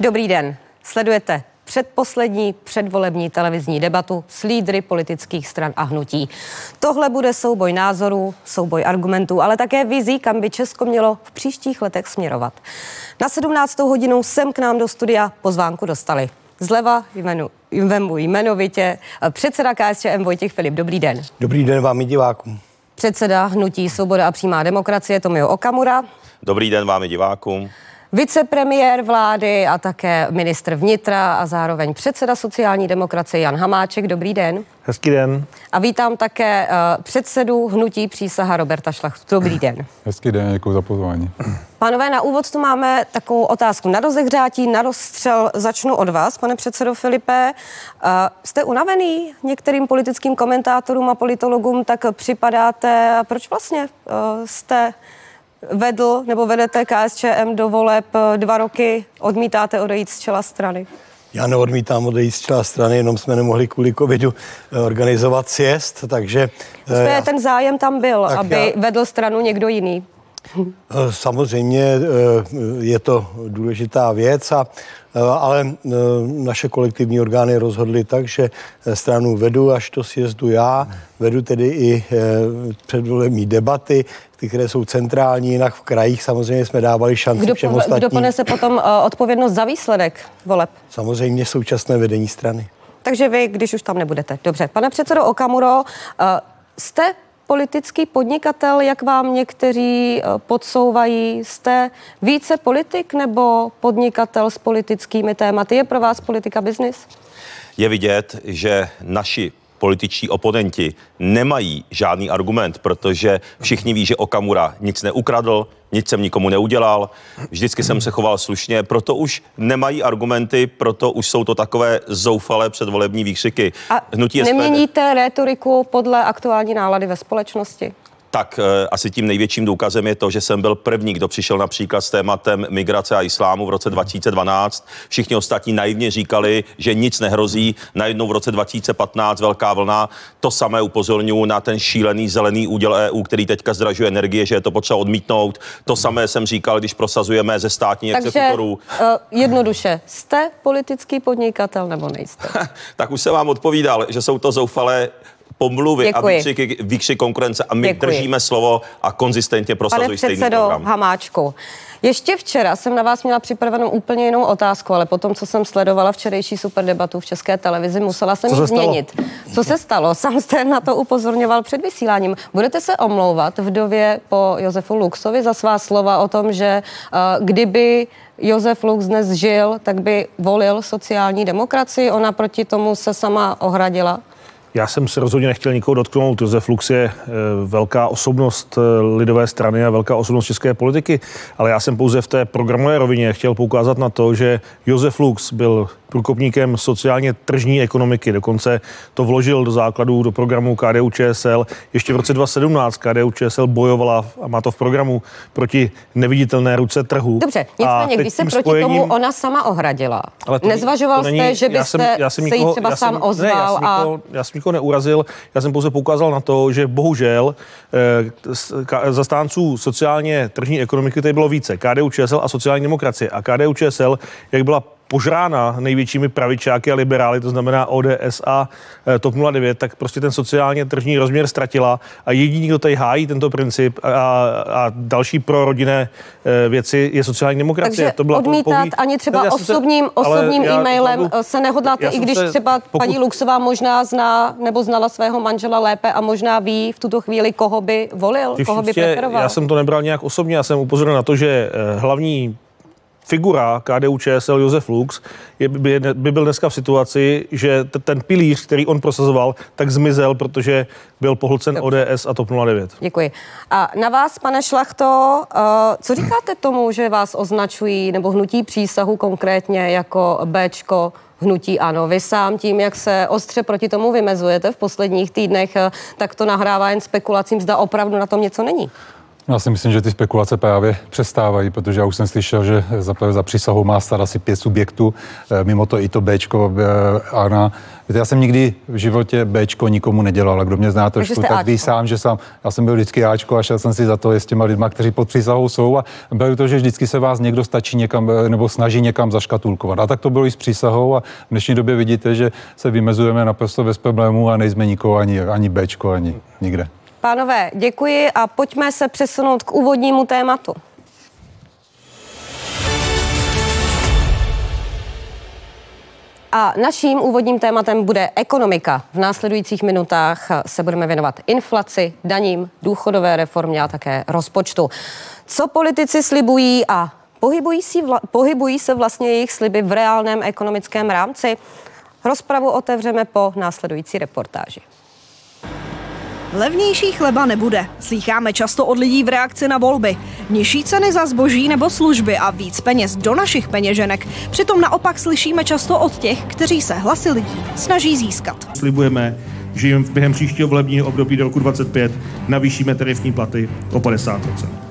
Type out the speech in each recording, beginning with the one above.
Dobrý den. Sledujete předposlední předvolební televizní debatu s lídry politických stran a hnutí. Tohle bude souboj názorů, souboj argumentů, ale také vizí, kam by Česko mělo v příštích letech směrovat. Na 17. hodinu sem k nám do studia pozvánku dostali. Zleva jmenu, jmenu jmenovitě předseda KSČM Vojtěch Filip. Dobrý den. Dobrý den vám i divákům. Předseda Hnutí Svoboda a přímá demokracie Tomio Okamura. Dobrý den vám i divákům. Vicepremiér vlády a také ministr vnitra a zároveň předseda sociální demokracie Jan Hamáček. Dobrý den. Hezký den. A vítám také uh, předsedu hnutí přísaha Roberta Šlach. Dobrý den. Hezký den, děkuji za pozvání. Pánové, na úvod tu máme takovou otázku na rozehřátí, na rozstřel. Začnu od vás, pane předsedo Filipe. Uh, jste unavený některým politickým komentátorům a politologům, tak připadáte. Proč vlastně uh, jste vedl nebo vedete KSČM do voleb dva roky, odmítáte odejít z čela strany? Já neodmítám odejít z čela strany, jenom jsme nemohli kvůli covidu eh, organizovat sjezd, takže... Eh, já, ten zájem tam byl, aby já, vedl stranu někdo jiný. Eh, samozřejmě je to důležitá věc, a, ale naše kolektivní orgány rozhodly tak, že stranu vedu až to sjezdu já, vedu tedy i předvolební debaty, ty, které jsou centrální, jinak v krajích samozřejmě jsme dávali šanci kdo, všem ostatním. Kdo ponese potom odpovědnost za výsledek voleb? Samozřejmě současné vedení strany. Takže vy, když už tam nebudete. Dobře. Pane předsedo Okamuro, jste politický podnikatel, jak vám někteří uh, podsouvají? Jste více politik nebo podnikatel s politickými tématy? Je pro vás politika biznis? Je vidět, že naši političtí oponenti nemají žádný argument, protože všichni ví, že Okamura nic neukradl, nic jsem nikomu neudělal, vždycky jsem se choval slušně, proto už nemají argumenty, proto už jsou to takové zoufalé předvolební výkřiky. A Hnutí neměníte SPD... rétoriku podle aktuální nálady ve společnosti? Tak e, asi tím největším důkazem je to, že jsem byl první, kdo přišel například s tématem migrace a islámu v roce 2012. Všichni ostatní naivně říkali, že nic nehrozí. Najednou v roce 2015 velká vlna. To samé upozorňuji na ten šílený zelený úděl EU, který teďka zdražuje energie, že je to potřeba odmítnout. To samé jsem říkal, když prosazujeme ze státní Takže, exekutorů. Uh, jednoduše, jste politický podnikatel nebo nejste? tak už se vám odpovídal, že jsou to zoufalé pomluvy Děkuji. a výkřiky, výkřik konkurence a my Děkuji. držíme slovo a konzistentně prosazují stejný program. Hamáčku, ještě včera jsem na vás měla připravenou úplně jinou otázku, ale potom, co jsem sledovala včerejší super debatu v České televizi, musela jsem ji změnit. Co se stalo? Sám jste na to upozorňoval před vysíláním. Budete se omlouvat vdově po Josefu Luxovi za svá slova o tom, že uh, kdyby Josef Lux dnes žil, tak by volil sociální demokracii. Ona proti tomu se sama ohradila. Já jsem se rozhodně nechtěl nikoho dotknout. Josef Lux je eh, velká osobnost eh, lidové strany a velká osobnost české politiky, ale já jsem pouze v té programové rovině chtěl poukázat na to, že Josef Lux byl průkopníkem sociálně tržní ekonomiky. Dokonce to vložil do základů do programu KDU ČSL. Ještě v roce 2017 KDU ČSL bojovala a má to v programu proti neviditelné ruce trhu. Dobře, nicméně, když se proti spojením, tomu ona sama ohradila, ale to, nezvažoval to není, jste, že byste já jsem, já jsem se jí třeba já sám jsem, ozval? Ne, já, jsem a... nikoho, já jsem nikoho neurazil, já jsem pouze poukázal na to, že bohužel eh, zastánců sociálně tržní ekonomiky tady bylo více. KDU ČSL a sociální demokracie. A KDU ČSL, jak byla požrána největšími pravičáky a liberály, to znamená ODS a e, TOP 09, tak prostě ten sociálně tržní rozměr ztratila a jediný, kdo tady hájí tento princip a, a další pro rodinné e, věci je sociální demokracie. Takže to byla odmítat poví... ani třeba osobním, se, osobním e-mailem opravdu, se nehodláte, i když se, třeba pokud... paní Luxová možná zná nebo znala svého manžela lépe a možná ví v tuto chvíli, koho by volil, koho by preferoval. Já jsem to nebral nějak osobně, já jsem upozornil na to, že hlavní figura KDU ČSL Josef Lux je, by, by byl dneska v situaci, že t- ten pilíř, který on prosazoval, tak zmizel, protože byl pohlcen ODS a TOP 09. Děkuji. A na vás, pane Šlachto, uh, co říkáte tomu, že vás označují, nebo hnutí přísahu konkrétně jako Bčko hnutí ano. Vy sám tím, jak se ostře proti tomu vymezujete v posledních týdnech, tak to nahrává jen spekulacím, zda opravdu na tom něco není. Já si myslím, že ty spekulace právě přestávají, protože já už jsem slyšel, že za, za přísahou má stát asi pět subjektů, eh, mimo to i to Bčko, eh, Ana. Víte, já jsem nikdy v životě Bčko nikomu nedělal, a kdo mě zná trošku, tak ví sám, že sám, já jsem byl vždycky Ačko a šel jsem si za to s těma lidma, kteří pod přísahou jsou a beru to, že vždycky se vás někdo stačí někam eh, nebo snaží někam zaškatulkovat. A tak to bylo i s přísahou a v dnešní době vidíte, že se vymezujeme naprosto bez problémů a nejsme nikoho ani, ani Bčko, ani nikde. Pánové, děkuji a pojďme se přesunout k úvodnímu tématu. A naším úvodním tématem bude ekonomika. V následujících minutách se budeme věnovat inflaci, daním, důchodové reformě a také rozpočtu. Co politici slibují a pohybují, si vla, pohybují se vlastně jejich sliby v reálném ekonomickém rámci? Rozpravu otevřeme po následující reportáži. Levnější chleba nebude. Slycháme často od lidí v reakci na volby. Nižší ceny za zboží nebo služby a víc peněz do našich peněženek. Přitom naopak slyšíme často od těch, kteří se hlasy lidí snaží získat. Slibujeme, že jim během příštího volebního období do roku 25 navýšíme tarifní platy o 50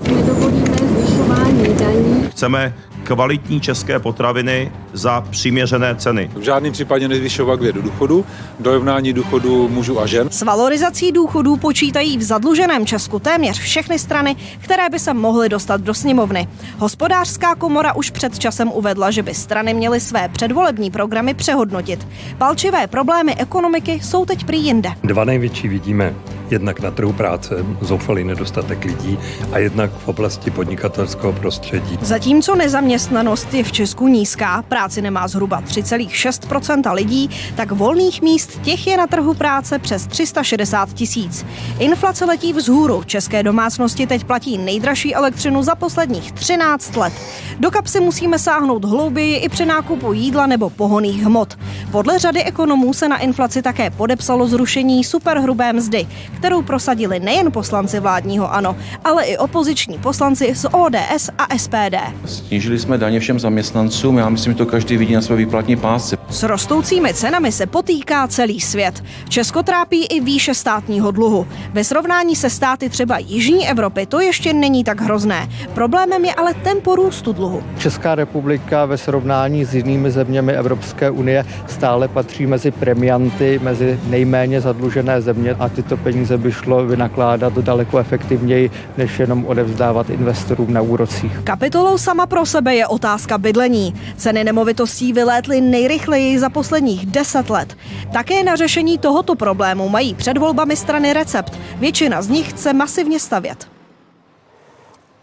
Nedovolíme zvyšování daní. Chceme kvalitní české potraviny za přiměřené ceny. V žádném případě nezvyšovat do důchodu, dorovnání důchodu mužů a žen. S valorizací důchodů počítají v zadluženém Česku téměř všechny strany, které by se mohly dostat do sněmovny. Hospodářská komora už před časem uvedla, že by strany měly své předvolební programy přehodnotit. Palčivé problémy ekonomiky jsou teď prý jinde. Dva největší vidíme jednak na trhu práce, zoufalý nedostatek lidí a jednak v oblasti podnikatelského prostředí. Zatímco nezaměstnanost je v Česku nízká, práci nemá zhruba 3,6% lidí, tak volných míst těch je na trhu práce přes 360 tisíc. Inflace letí vzhůru. České domácnosti teď platí nejdražší elektřinu za posledních 13 let. Do kapsy musíme sáhnout hlouběji i při nákupu jídla nebo pohoných hmot. Podle řady ekonomů se na inflaci také podepsalo zrušení superhrubé mzdy, kterou prosadili nejen poslanci vládního ANO, ale i opoziční poslanci z ODS a SPD. Snížili jsme daně všem zaměstnancům, já myslím, že to každý vidí na své výplatní pásce. S rostoucími cenami se potýká celý svět. Česko trápí i výše státního dluhu. Ve srovnání se státy třeba Jižní Evropy to ještě není tak hrozné. Problémem je ale tempo růstu dluhu. Česká republika ve srovnání s jinými zeměmi Evropské unie stále patří mezi premianty, mezi nejméně zadlužené země a tyto peníze by šlo vynakládat daleko efektivněji, než jenom odevzdávat investorům na úrocích. Kapitolou sama pro sebe je otázka bydlení. Ceny nemovitostí vylétly nejrychleji za posledních deset let. Také na řešení tohoto problému mají před volbami strany recept. Většina z nich chce masivně stavět.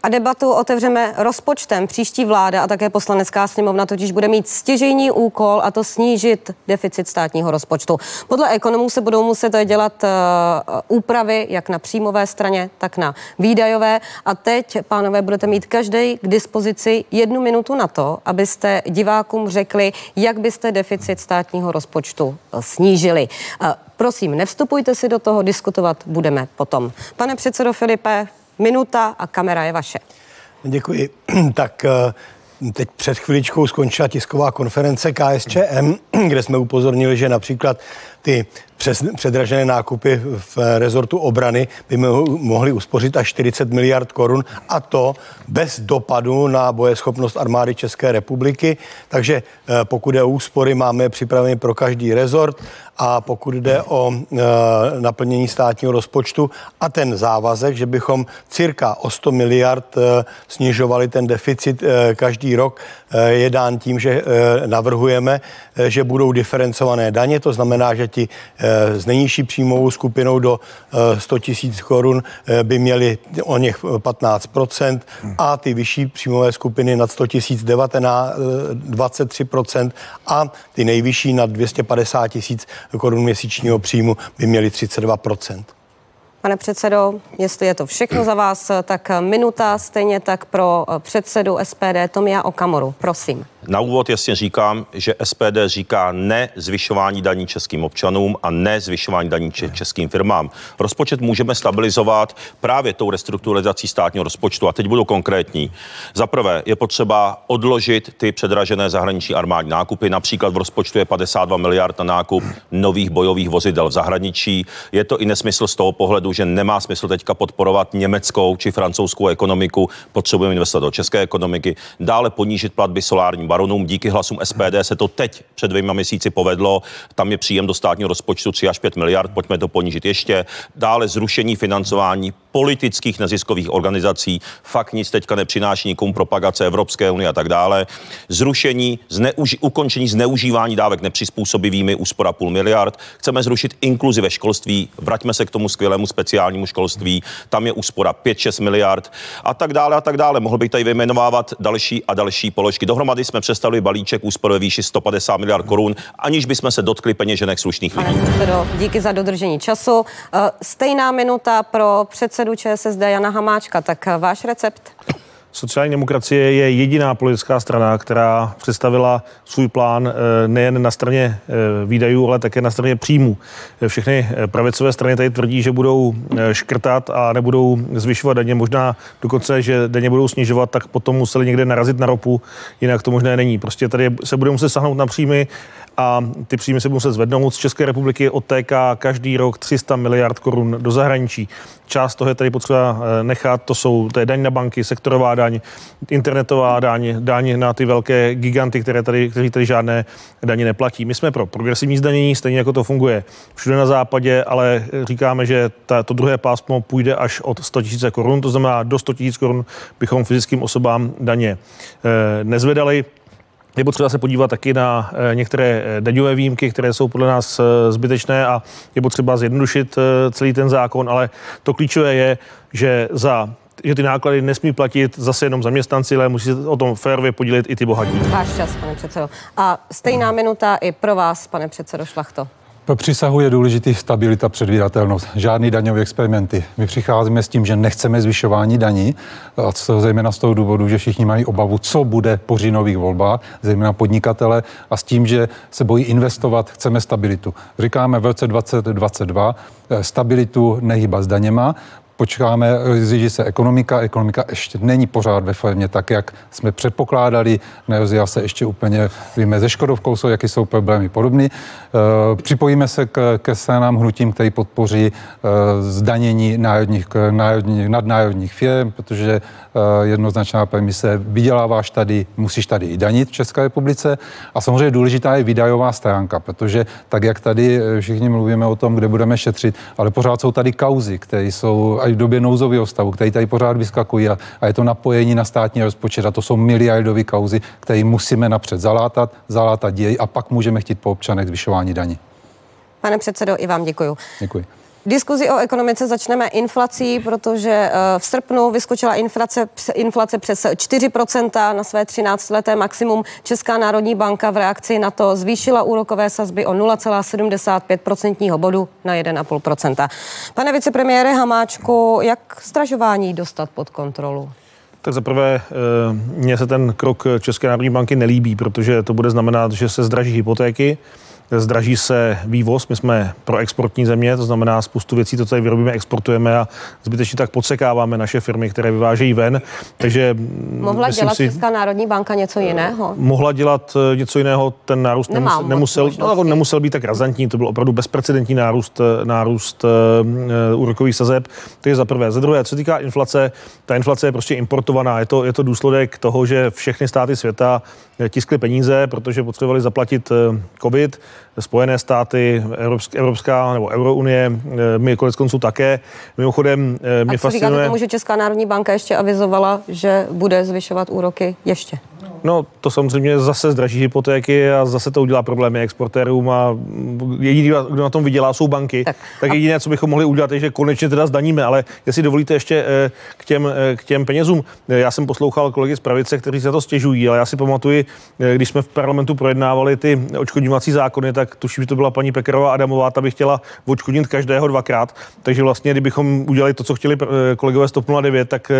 A debatu otevřeme rozpočtem. Příští vláda a také poslanecká sněmovna totiž bude mít stěžejní úkol a to snížit deficit státního rozpočtu. Podle ekonomů se budou muset dělat uh, úpravy jak na příjmové straně, tak na výdajové. A teď, pánové, budete mít každý k dispozici jednu minutu na to, abyste divákům řekli, jak byste deficit státního rozpočtu eh, snížili. Uh, prosím, nevstupujte si do toho, diskutovat budeme potom. Pane předsedo Filipe, Minuta a kamera je vaše. Děkuji. Tak eh, Teď před chviličkou skončila tisková konference KSČM, kde jsme upozornili, že například ty přes, předražené nákupy v rezortu obrany by mohly uspořit až 40 miliard korun a to bez dopadu na bojeschopnost armády České republiky. Takže eh, pokud je o úspory, máme připravený pro každý rezort a pokud jde o e, naplnění státního rozpočtu a ten závazek, že bychom cirka o 100 miliard e, snižovali ten deficit každý rok, je dán tím, že e, navrhujeme, e, že budou diferencované daně, to znamená, že ti s nejnižší příjmovou skupinou do e, 100 tisíc korun by měli o něch 15% a ty vyšší příjmové skupiny nad 100 tisíc 23% a ty nejvyšší nad 250 tisíc korun měsíčního příjmu by měli 32 Pane předsedo, jestli je to všechno za vás, tak minuta stejně tak pro předsedu SPD Tomia Okamoru. Prosím. Na úvod jasně říkám, že SPD říká ne zvyšování daní českým občanům a ne zvyšování daní českým firmám. Rozpočet můžeme stabilizovat právě tou restrukturalizací státního rozpočtu. A teď budu konkrétní. Za prvé je potřeba odložit ty předražené zahraniční armádní nákupy. Například v rozpočtu je 52 miliard na nákup nových bojových vozidel v zahraničí. Je to i nesmysl z toho pohledu, že nemá smysl teďka podporovat německou či francouzskou ekonomiku. Potřebujeme investovat do české ekonomiky. Dále ponížit platby solárním baronům. Díky hlasům SPD se to teď před dvěma měsíci povedlo. Tam je příjem do státního rozpočtu 3 až 5 miliard. Pojďme to ponížit ještě. Dále zrušení financování politických neziskových organizací. Fakt nic teďka nepřináší nikomu propagace Evropské unie a tak dále. Zrušení, zneuži- ukončení zneužívání dávek nepřizpůsobivými, úspora půl miliard. Chceme zrušit inkluzi ve školství. Vraťme se k tomu skvělému speciálnímu školství. Tam je úspora 5-6 miliard a tak dále a tak dále. Mohl bych tady vyjmenovávat další a další položky. Dohromady jsme představili balíček úspor ve výši 150 miliard korun, aniž bychom se dotkli peněženek slušných lidí. Pane díky za dodržení času. Eh, Stejná minuta pro předsedu ČSSD Jana Hamáčka. Tak eh, váš recept? Sociální demokracie je jediná politická strana, která představila svůj plán eh, nejen na straně eh, výdajů, ale také na straně příjmů. Eh, Všechny pravicové strany tady tvrdí, že budou škrtat a nebudou zvyšovat daně, možná dokonce, že daně budou snižovat, tak potom museli někde narazit na ropu, jinak to možné není. Prostě tady se budeme muset sahnout na příjmy a ty příjmy se budou muset zvednout. Z České republiky odtéká každý rok 300 miliard korun do zahraničí. Část toho je tady potřeba nechat, to jsou to je daň na banky, sektorová daň, internetová daň, daň na ty velké giganty, které tady, kteří tady žádné daně neplatí. My jsme pro progresivní zdanění, stejně jako to funguje všude na západě, ale říkáme, že ta, to druhé pásmo půjde až od 100 000 korun, to znamená do 100 000 korun bychom fyzickým osobám daně eh, nezvedali. Je potřeba se podívat taky na eh, některé eh, daňové výjimky, které jsou podle nás zbytečné a je potřeba zjednodušit celý ten zákon, ale to klíčové je, že za že ty náklady nesmí platit zase jenom zaměstnanci, ale musí se o tom férově podílet i ty bohatí. Váš čas, pane předsedo. A stejná minuta i pro vás, pane předsedo Šlachto. Pro přísahu je důležitý stabilita, předvídatelnost. Žádný daňové experimenty. My přicházíme s tím, že nechceme zvyšování daní, a to zejména z toho důvodu, že všichni mají obavu, co bude po říjnových volbách, zejména podnikatele, a s tím, že se bojí investovat, chceme stabilitu. Říkáme v roce 2022 eh, stabilitu nehýba s daněma, počkáme, zjistí se ekonomika. Ekonomika ještě není pořád ve formě tak, jak jsme předpokládali. Nerozjela se ještě úplně, víme, ze Škodovkou jsou, jaký jsou problémy podobný. E, připojíme se k, ke stranám hnutím, který podpoří e, zdanění národních, národních, nadnárodních firm, protože e, jednoznačná premise, vyděláváš tady, musíš tady i danit v České republice. A samozřejmě důležitá je výdajová stránka, protože tak, jak tady všichni mluvíme o tom, kde budeme šetřit, ale pořád jsou tady kauzy, které jsou i v době nouzového stavu, které tady pořád vyskakují a, a je to napojení na státní rozpočet a to jsou miliardové kauzy, které musíme napřed zalátat, zalátat děj a pak můžeme chtít po občanech zvyšování daní. Pane předsedo, i vám děkuju. Děkuji. Diskuzi o ekonomice začneme inflací, protože eh, v srpnu vyskočila inflace, inflace přes 4% na své 13-leté maximum. Česká národní banka v reakci na to zvýšila úrokové sazby o 0,75% bodu na 1,5%. Pane vicepremiére Hamáčku, jak zdražování dostat pod kontrolu? Tak zaprvé mně se ten krok České národní banky nelíbí, protože to bude znamenat, že se zdraží hypotéky, zdraží se vývoz. My jsme pro exportní země, to znamená spoustu věcí, to, tady vyrobíme, exportujeme a zbytečně tak podsekáváme naše firmy, které vyvážejí ven. Takže Mohla dělat si, Česká národní banka něco jiného? Mohla dělat eh, něco jiného, ten nárůst Nemá nemusel, nemusel, no, nemusel být tak razantní, to byl opravdu bezprecedentní nárůst, eh, nárůst uh, úrokových sazeb. To je za prvé. Za druhé, co týká inflace, ta inflace je prostě importovaná. Je to, je to důsledek toho, že všechny státy světa tiskly peníze, protože potřebovali zaplatit COVID. Spojené státy, Evropská, Evropská nebo Eurounie, my konec konců také. Mimochodem, mě A co fascinuje... říkáte tomu, že Česká národní banka ještě avizovala, že bude zvyšovat úroky ještě? No, to samozřejmě zase zdraží hypotéky a zase to udělá problémy exportérům a jediný, kdo na tom vydělá, jsou banky. Tak, tak jediné, co bychom mohli udělat, je, že konečně teda zdaníme, ale jestli dovolíte ještě eh, k těm, eh, k těm penězům. Já jsem poslouchal kolegy z pravice, kteří se to stěžují, ale já si pamatuji, eh, když jsme v parlamentu projednávali ty očkodňovací zákony, tak tuším, že to byla paní Pekarová Adamová, ta by chtěla očkodnit každého dvakrát. Takže vlastně, kdybychom udělali to, co chtěli kolegové z TOP 09, tak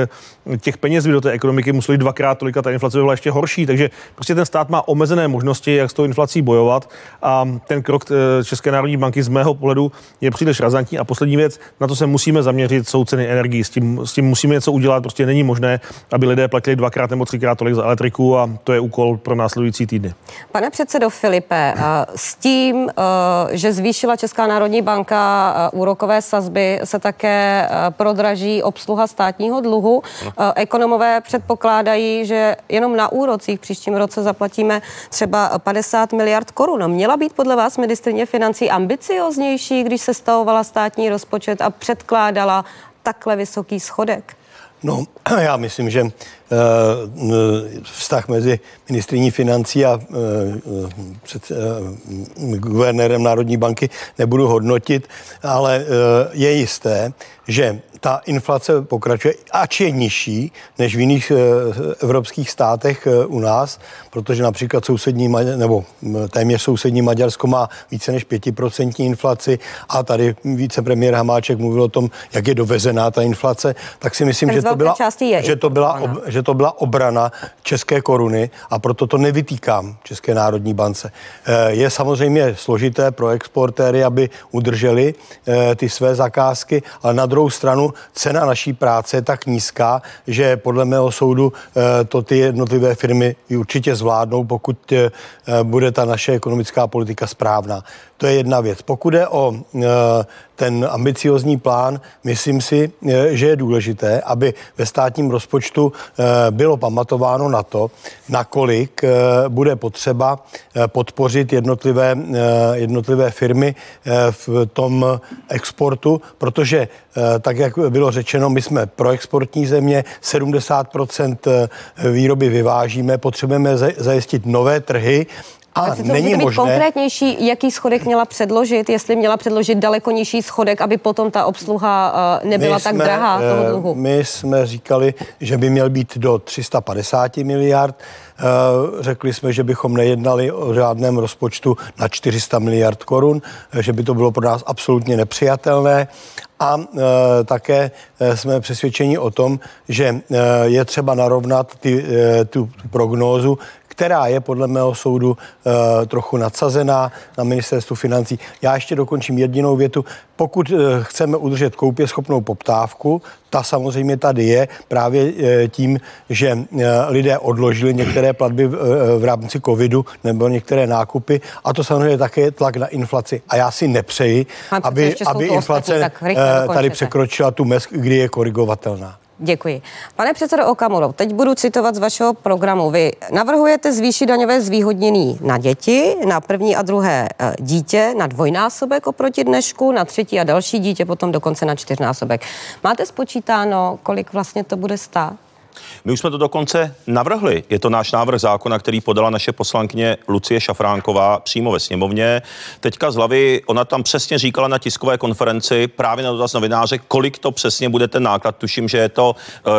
těch peněz by do té ekonomiky museli dvakrát tolika, ta inflace by byla ještě horší další. Takže prostě ten stát má omezené možnosti, jak s tou inflací bojovat a ten krok eh, České národní banky z mého pohledu je příliš razantní. A poslední věc, na to se musíme zaměřit, jsou ceny energii. S tím, s tím musíme něco udělat. Prostě není možné, aby lidé platili dvakrát nebo třikrát tolik za elektriku a to je úkol pro následující týdny. Pane předsedo Filipe, s tím, že zvýšila Česká národní banka úrokové sazby, se také prodraží obsluha státního dluhu. Ekonomové předpokládají, že jenom na úrocích příštím roce zaplatíme třeba 50 miliard korun. Měla být podle vás ministrině financí ambicioznější, když se stavovala státní rozpočet a předkládala takhle vysoký schodek? No, já myslím, že eh, vztah mezi ministriní financí a eh, před, eh, guvernérem Národní banky nebudu hodnotit, ale je jisté, že ta inflace pokračuje, ač je nižší než v jiných evropských státech u nás, protože například sousední, nebo téměř sousední Maďarsko má více než 5% inflaci a tady vicepremiér Hamáček mluvil o tom, jak je dovezená ta inflace, tak si myslím, že to, byla, že, to byla, ob, že to byla obrana české koruny a proto to nevytýkám České národní bance. Eh, je samozřejmě složité pro exportéry, aby udrželi eh, ty své zakázky, ale na druhou stranu cena naší práce je tak nízká, že podle mého soudu eh, to ty jednotlivé firmy určitě zvládnou, pokud eh, bude ta naše ekonomická politika správná. To je jedna věc. Pokud je o eh, ten ambiciozní plán, myslím si, eh, že je důležité, aby ve státním rozpočtu bylo pamatováno na to, nakolik bude potřeba podpořit jednotlivé, jednotlivé firmy v tom exportu, protože tak, jak bylo řečeno, my jsme proexportní země, 70% výroby vyvážíme, potřebujeme zajistit nové trhy a Ale není být možné... konkrétnější, jaký schodek měla předložit, jestli měla předložit daleko nižší schodek, aby potom ta obsluha uh, nebyla my tak jsme, drahá toho eh, dluhu? My jsme říkali, že by měl být do 350 miliard. Uh, řekli jsme, že bychom nejednali o žádném rozpočtu na 400 miliard korun, že by to bylo pro nás absolutně nepřijatelné. A e, také jsme přesvědčeni o tom, že e, je třeba narovnat ty, e, tu prognózu, která je podle mého soudu uh, trochu nadsazená na ministerstvu financí. Já ještě dokončím jedinou větu. Pokud uh, chceme udržet koupě schopnou poptávku, ta samozřejmě tady je právě uh, tím, že uh, lidé odložili některé platby v, uh, v rámci covidu nebo některé nákupy a to samozřejmě také tlak na inflaci. A já si nepřeji, aby, aby inflace ostatní, tady překročila tu mez, kdy je korigovatelná. Děkuji. Pane předsedo Okamuro, teď budu citovat z vašeho programu. Vy navrhujete zvýšit daňové zvýhodnění na děti, na první a druhé eh, dítě, na dvojnásobek oproti dnešku, na třetí a další dítě, potom dokonce na čtyřnásobek. Máte spočítáno, kolik vlastně to bude stát? My už jsme to dokonce navrhli. Je to náš návrh zákona, který podala naše poslankyně Lucie Šafránková přímo ve sněmovně. Teďka z hlavy, ona tam přesně říkala na tiskové konferenci právě na dotaz novináře, kolik to přesně bude ten náklad. Tuším, že je to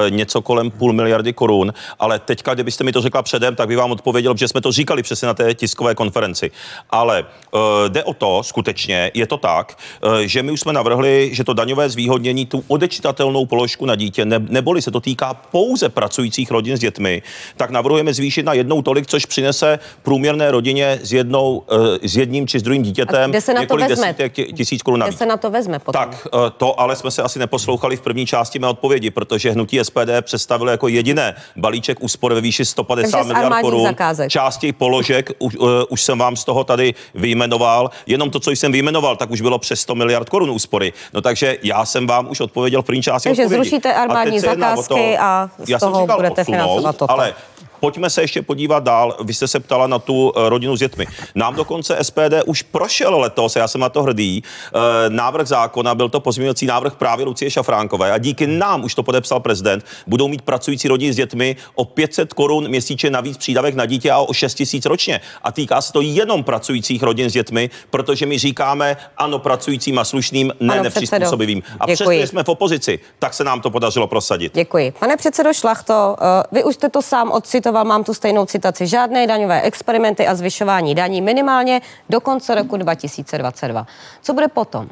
e, něco kolem půl miliardy korun, ale teďka, kdybyste mi to řekla předem, tak bych vám odpověděl, že jsme to říkali přesně na té tiskové konferenci. Ale e, jde o to, skutečně, je to tak, e, že my už jsme navrhli, že to daňové zvýhodnění, tu odečitatelnou položku na dítě, ne, neboli se to týká pouze pracujících rodin s dětmi, tak navrhujeme zvýšit na jednou tolik, což přinese průměrné rodině s jednou, eh, s jedním či s druhým dítětem kde se na to vezme? tisíc korun Kde se na to vezme potom? Tak eh, to ale jsme se asi neposlouchali v první části mé odpovědi, protože hnutí SPD představilo jako jediné balíček úspor ve výši 150 Takže miliard korun. Zakázek. Části položek, už, uh, už jsem vám z toho tady vyjmenoval. Jenom to, co jsem vyjmenoval, tak už bylo přes 100 miliard korun úspory. No takže já jsem vám už odpověděl v první části Takže odpovědi. zrušíte armádní zakázky to, a z toho budete financovat toto. Ale pojďme se ještě podívat dál. Vy jste se ptala na tu eh, rodinu s dětmi. Nám dokonce SPD už prošel letos, já jsem na to hrdý, eh, návrh zákona, byl to pozměňovací návrh právě Lucie Šafránkové a díky nám už to podepsal prezident, budou mít pracující rodiny s dětmi o 500 korun měsíčně navíc přídavek na dítě a o 6 tisíc ročně. A týká se to jenom pracujících rodin s dětmi, protože my říkáme ano pracujícím a slušným, ne ano, nepřizpůsobivým. A přestože jsme v opozici, tak se nám to podařilo prosadit. Děkuji. Pane předsedo Šlachto, eh, vy už jste to sám odcitoval citoval, mám tu stejnou citaci, žádné daňové experimenty a zvyšování daní minimálně do konce roku 2022. Co bude potom?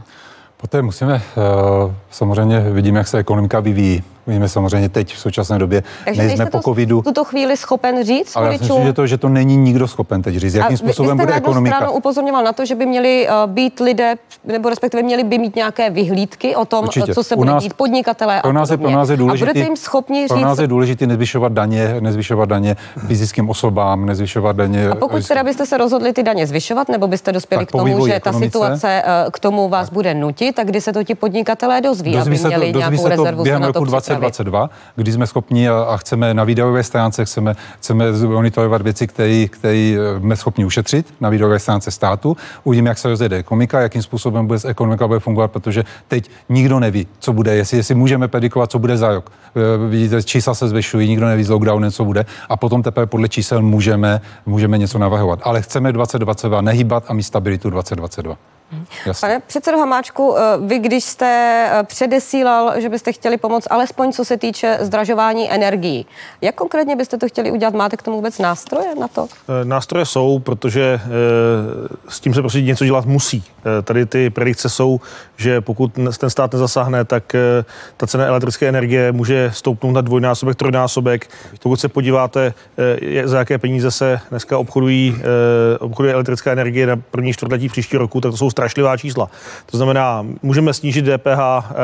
Poté musíme, eh, samozřejmě vidíme, jak se ekonomika vyvíjí. Víme samozřejmě teď v současné době, Takže nejsme po covidu. v tuto chvíli schopen říct ale já myslím, že to, že to není nikdo schopen teď říct, jakým A způsobem vy, vy bude jste ekonomika. stranu upozorňoval na to, že by měli uh, být lidé, nebo respektive měli by mít nějaké vyhlídky o tom, Určitě. co se bude nás- dít, podnikatelé Pro nás, a je, pro nás je důležitý, a budete jim schopni pro říct, nás je důležité nezvyšovat daně, nezvyšovat daně fyzickým osobám, nezvyšovat daně. a pokud teda byste se rozhodli ty daně zvyšovat, nebo byste dospěli k tomu, že ta situace uh, k tomu vás bude nutit, tak kdy se to ti podnikatelé dozví, Dozví aby to, měli dozví nějakou se to rezervu během roku. 2022, kdy jsme schopni a, a chceme na výdajové stránce, chceme, chceme monitorovat věci, které které jsme schopni ušetřit na výdajové stránce státu. Uvidíme, jak se rozjede ekonomika, jakým způsobem bude ekonomika bude fungovat, protože teď nikdo neví, co bude, jestli, jestli můžeme predikovat, co bude za rok. E, Vidíte, čísla se zvyšují, nikdo neví s lockdownem, co bude a potom teprve podle čísel můžeme, můžeme něco navrhovat. Ale chceme 2022 nehýbat a mít stabilitu 2022. Jasně. Pane předsedo Hamáčku, eh, vy když jste eh, předesílal, že byste chtěli pomoct alespoň co se týče zdražování energií, jak konkrétně byste to chtěli udělat? Máte k tomu vůbec nástroje na to? Eh, Nástroje jsou, protože s tím se prostě něco dělat musí. Eh, Tady ty predikce jsou, že pokud ten stát nezasáhne, tak eh, ta cena elektrické energie může stoupnout na dvojnásobek, trojnásobek. Pokud se podíváte, eh, za jaké peníze se dneska obchodují, obchoduje elektrická energie na první čtvrtletí příští roku, tak to jsou strašlivá čísla. To znamená, můžeme snížit DPH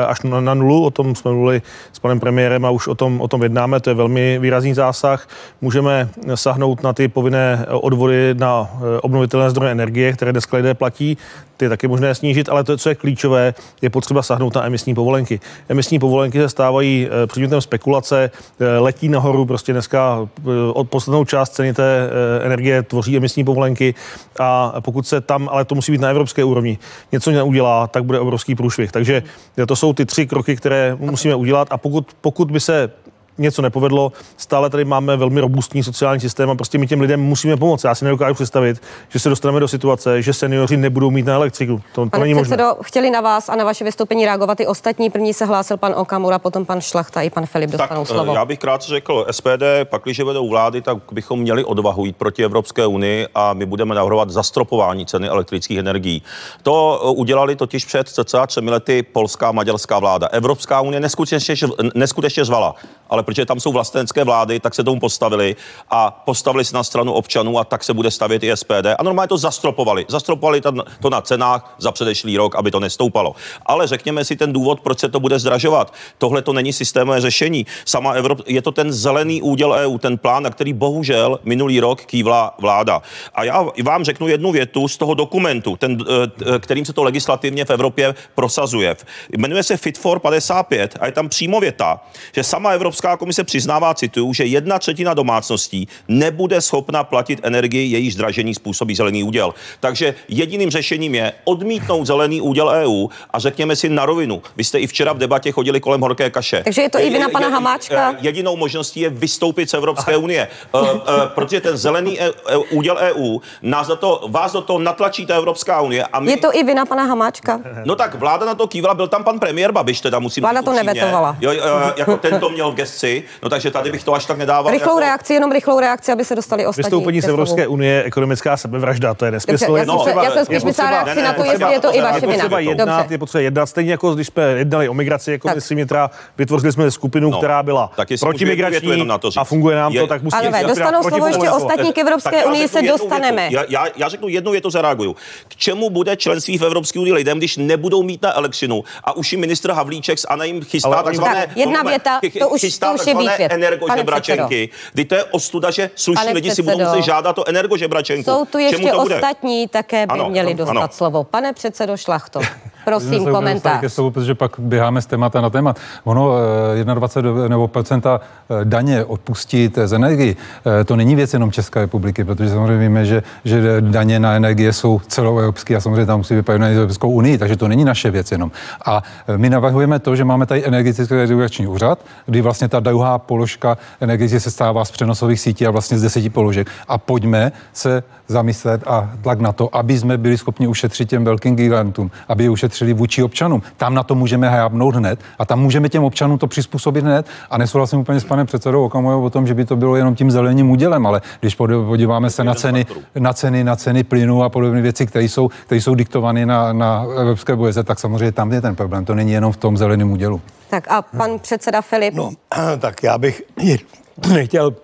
až na, na nulu, o tom jsme mluvili s panem premiérem a už o tom, o tom jednáme, to je velmi výrazný zásah. Můžeme sahnout na ty povinné odvody na obnovitelné zdroje energie, které dneska lidé platí, ty je taky možné snížit, ale to, co je klíčové, je potřeba sahnout na emisní povolenky. Emisní povolenky se stávají eh, předmětem spekulace, eh, letí nahoru, prostě dneska eh, od podstatnou část ceny té energie tvoří emisní povolenky a pokud se tam, ale to musí být na evropské úrovni, něco neudělá, tak bude obrovský průšvih. Takže to jsou ty tři kroky, které musíme udělat a pokud, pokud by se něco nepovedlo. Stále tady máme velmi robustní sociální systém a prostě my těm lidem musíme pomoct. Já si nedokážu představit, že se dostaneme do situace, že seniori nebudou mít na elektriku. To, to Pane není možné. předsedo, chtěli na vás a na vaše vystoupení reagovat i ostatní. První se hlásil pan Okamura, potom pan Šlachta i pan Filip Tak dostanou eh, slovo. já bych krátce řekl, SPD, pakliže vedou vlády, tak bychom měli odvahu jít proti Evropské unii a my budeme navrhovat zastropování ceny elektrických energií. To eh, udělali totiž před cca třemi lety polská a maďarská vláda. Evropská unie neskutečně, neskutečně zvala, ale protože tam jsou vlastenské vlády, tak se tomu postavili a postavili se na stranu občanů a tak se bude stavět i SPD. A normálně to zastropovali. Zastropovali to, to na cenách za předešlý rok, aby to nestoupalo. Ale řekněme si ten důvod, proč se to bude zdražovat. Tohle to není systémové řešení. Sama Evrop, je to ten zelený úděl EU, ten plán, na který bohužel minulý rok kývla vláda. A já vám řeknu jednu větu z toho dokumentu, ten, eh, kterým se to legislativně v Evropě prosazuje. Jmenuje se Fit for 55 a je tam přímo věta, že sama Evropská komise přiznává, cituju, že jedna třetina domácností nebude schopna platit energii, jejíž zdražení způsobí zelený úděl. Takže jediným řešením je odmítnout zelený úděl EU a řekněme si na rovinu. Vy jste i včera v debatě chodili kolem horké kaše. Takže je to i vina pana Hamáčka? Jedinou možností je vystoupit z Evropské unie, uh, uh, protože ten zelený e, e, úděl EU nás do to, vás do toho natlačí ta Evropská unie. A my, Je to i vina pana Hamáčka? No tak vláda na to kývala, byl tam pan premiér Babiš, teda musím Vláda to nevetovala. Jo, uh, jako ten to měl v gesci, no takže tady bych to až tak nedával. Rychlou jako... reakci, jenom rychlou reakci, aby se dostali ostatní. Vystoupení z. Evropské unie je ekonomická sebevražda, to je nesmysl. Dobře, já Je jsem já jsem je spíš myslela reakci na to, jestli je to i vaše je vina. potřeba jednat, Dobře. je potřeba jednat. Stejně jako když jsme jednali o migraci jako Tak. ministři vnitra, vytvořili jsme skupinu, No, která byla protimigrační jenom na to říct. a funguje nám Je- to, tak musíme si dostanou slovo ještě ostatní k Evropské unii se dostaneme. Já, řeknu jednu větu, zareaguju. K čemu bude členství v Evropské unii lidem, když nebudou mít na elektřinu a už jim ministr Havlíček a jim chystá Ale takzvané... Tak, jedna no, věta, to už- chystá to už je takzvané výkvět. Pane energožebračenky. Kdy to je ostuda, že slušní Pane lidi si budou žádat o energožebračenku. Jsou tu ještě ostatní, také by Ano, měli ano, dostat ano. slovo. Pane předsedo Šlachto, prosím, komentář. Ke slovu, protože pak běháme z témata na témat. Ono eh, 21 nebo procenta eh, daně odpustit z energii, eh, to není věc jenom České republiky, protože samozřejmě víme, že, že daně na energie jsou celoevropské a samozřejmě tam musí vypadat na Evropskou unii, takže to není naše věc jenom. A eh, my navrhujeme to, že máme tady energetický regulační úřad, kdy vlastně ta druhá položka energie se stává z přenosových sítí a vlastně z deseti položek. A pojďme se zamyslet a tlak na to, aby jsme byli schopni ušetřit těm velkým gigantům, aby je ušetřili šetřili vůči občanům. Tam na to můžeme hábnout hned a tam můžeme těm občanům to přizpůsobit hned. A nesouhlasím úplně s panem předsedou Okamojou o tom, že by to bylo jenom tím zeleným údělem, ale když podíváme se na ceny, na ceny, na ceny plynu a podobné věci, které jsou, které jsou diktovány na, na evropské bojeze, tak samozřejmě tam je ten problém. To není jenom v tom zeleném údělu. Tak a pan předseda Filip? No, tak já bych nechtěl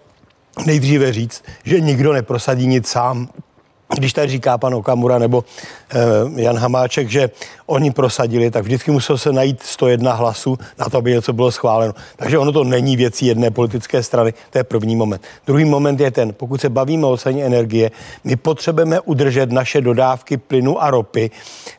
nejdříve říct, že nikdo neprosadí nic sám když tady říká pan Okamura nebo e, Jan Hamáček, že oni prosadili, tak vždycky musel se najít 101 hlasů na to, aby něco bylo schváleno. Takže ono to není věcí jedné politické strany, to je první moment. Druhý moment je ten, pokud se bavíme o ceně energie, my potřebujeme udržet naše dodávky plynu a ropy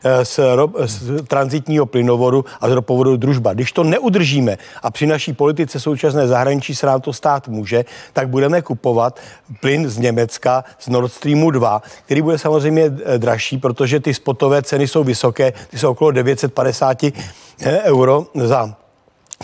e, z, ro, z transitního plynovodu a z ropovodu družba. Když to neudržíme a při naší politice současné zahraničí se nám to stát může, tak budeme kupovat plyn z Německa, z Nord Streamu 2, který bude samozřejmě eh, dražší, protože ty spotové ceny jsou vysoké, ty jsou okolo 950 eh, euro za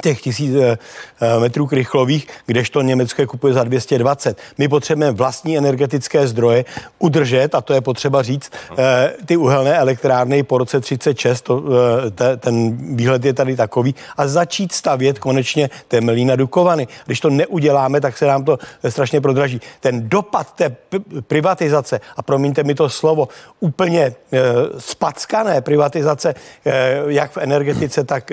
těch tisíc eh, eh, metrů krychlových, kdežto Německo je kupuje za 220. My potřebujeme vlastní energetické zdroje udržet, a to je potřeba říct, eh, ty uhelné elektrárny po roce 36, to, ten výhled je tady takový, a začít stavět konečně temelí na Dukovany. Když to neuděláme, tak se nám to strašně prodraží. Ten dopad té privatizace, a promiňte mi to slovo, úplně spackané privatizace, jak v energetice, tak,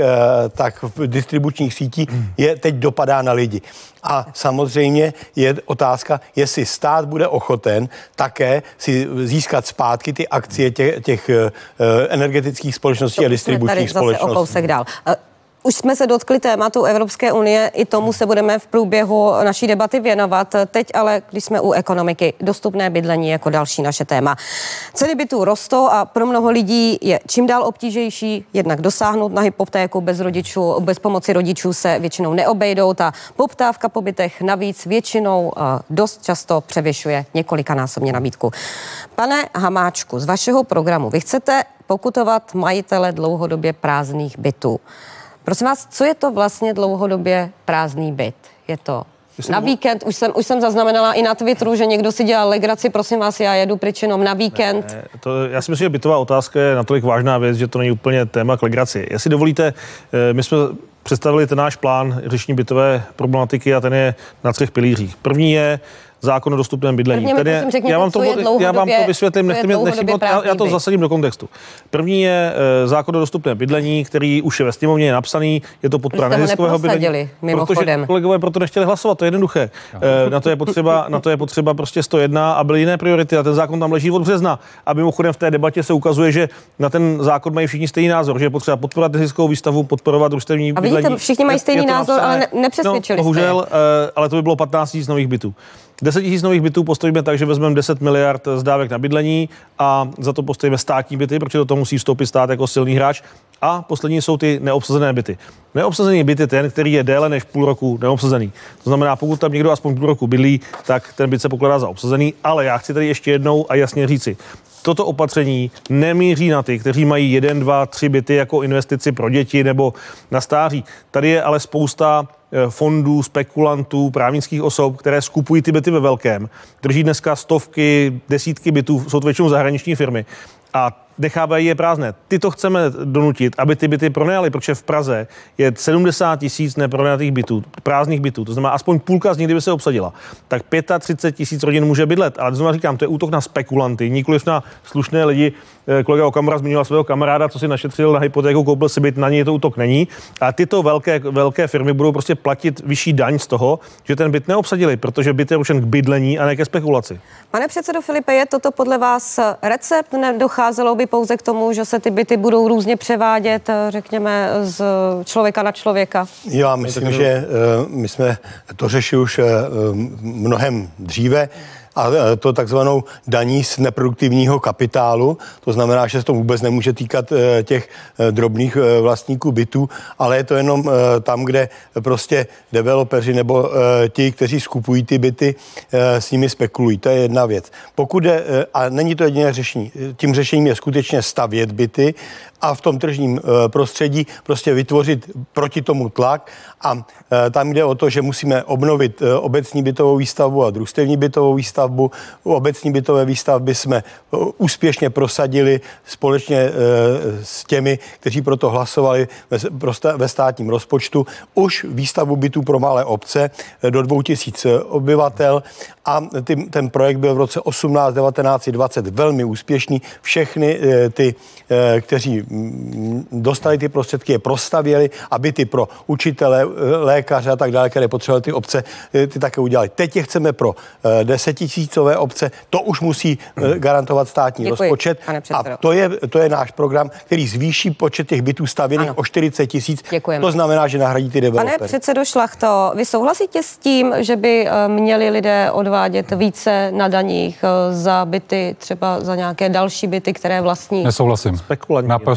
tak v distribuci distribučních sítí je teď dopadá na lidi. A samozřejmě je otázka, jestli stát bude ochoten také si získat zpátky ty akcie těch, těch uh, energetických společností to a distribučních společností. Zase o kousek dál. Už jsme se dotkli tématu Evropské unie, i tomu se budeme v průběhu naší debaty věnovat. Teď ale, když jsme u ekonomiky, dostupné bydlení jako další naše téma. Ceny bytů rostou a pro mnoho lidí je čím dál obtížnější jednak dosáhnout na hypotéku bez rodičů, bez pomoci rodičů se většinou neobejdou. Ta poptávka po bytech navíc většinou dost často převyšuje několikanásobně nabídku. Pane Hamáčku, z vašeho programu vy chcete pokutovat majitele dlouhodobě prázdných bytů. Prosím vás, co je to vlastně dlouhodobě prázdný byt? Je to na víkend, už jsem, už jsem zaznamenala i na Twitteru, že někdo si dělal legraci, prosím vás, já jedu pryč jenom na víkend. Ne, to, já si myslím, že bytová otázka je natolik vážná věc, že to není úplně téma k legraci. Jestli dovolíte, eh, my jsme představili ten náš plán řešení bytové problematiky a ten je na třech pilířích. První je zákon o dostupném bydlení. První je, řekněte, já vám to, já vám to vysvětlím, nechte mě, nechte já, já to zasadím do kontextu. První je uh, zákon o dostupném bydlení, který už je ve sněmovně je napsaný, je to podpora neziskového bydlení. Protože kolegové proto nechtěli hlasovat, to je jednoduché. Uh, na, to je potřeba, na to je potřeba prostě 101 a byly jiné priority a ten zákon tam leží od března. A mimochodem v té debatě se ukazuje, že na ten zákon mají všichni stejný názor, že je potřeba podporovat neziskovou výstavu, podporovat družstevní bydlení. A vidíte, všichni mají stejný názor, ale ne, nepřesvědčili no, bohužel, uh, ale to by bylo 15 000 nových bytů. 10 tisíc nových bytů postavíme tak, že vezmeme 10 miliard z dávek na bydlení a za to postavíme státní byty, protože do toho musí vstoupit stát jako silný hráč. A poslední jsou ty neobsazené byty. Neobsazený byt je ten, který je déle než půl roku neobsazený. To znamená, pokud tam někdo aspoň půl roku bydlí, tak ten byt se pokládá za obsazený. Ale já chci tady ještě jednou a jasně říci, toto opatření nemíří na ty, kteří mají jeden, dva, tři byty jako investici pro děti nebo na stáří. Tady je ale spousta Eh, fondů, spekulantů, právnických osob, které skupují ty byty ve velkém. Drží dneska stovky, desítky bytů, jsou to většinou zahraniční firmy. A nechávají je prázdné. Ty to chceme donutit, aby ty byty pronajali, protože v Praze je 70 tisíc nepronajatých bytů, prázdných bytů, to znamená aspoň půlka z nich, kdyby se obsadila, tak 35 tisíc rodin může bydlet. Ale znovu říkám, to je útok na spekulanty, nikoliv na slušné lidi. Eh, kolega Okamura zmiňoval svého kamaráda, co si našetřil na hypotéku, koupil si byt, na něj to útok není. A tyto velké, velké firmy budou prostě platit vyšší daň z toho, že ten byt neobsadili, protože byt je určen k bydlení a ne ke spekulaci. Pane předsedo Filipe, je toto podle vás recept? Nedocházelo by pouze k tomu, že se ty byty budou různě převádět, eh, řekněme, z člověka na člověka? Já myslím, že uh, my jsme to řešili už mnohem dříve a to takzvanou daní z neproduktivního kapitálu. To znamená, že se to vůbec nemůže týkat e, těch e, drobných e, vlastníků bytů, ale je to jenom tam, kde prostě developeři nebo ti, kteří skupují ty byty, s nimi spekulují. To je jedna věc. Pokud je, a není to jediné řešení, tím řešením je skutečně stavět byty a v tom tržním prostředí prostě vytvořit proti tomu tlak a tam jde o to, že musíme obnovit obecní bytovou výstavbu a družstevní bytovou výstavbu výstavbu. Obecní bytové výstavby jsme úspěšně prosadili společně s těmi, kteří proto hlasovali ve státním rozpočtu. Už výstavbu bytů pro malé obce do 2000 obyvatel a ten projekt byl v roce 18, 19, 20 velmi úspěšný. Všechny ty, kteří dostali ty prostředky, je prostavěli, aby ty pro učitele, lékaře a tak dále, které potřebovaly ty obce, ty také udělali. Teď je chceme pro desetitisícové obce, to už musí garantovat státní Děkuji, rozpočet. A to je, to je náš program, který zvýší počet těch bytů stavěných ano. o 40 tisíc. To znamená, že nahradí ty developery. Pane předsedo Šlachto, vy souhlasíte s tím, že by měli lidé odvádět více na daních za byty, třeba za nějaké další byty, které vlastní? Nesouhlasím. Naprosto,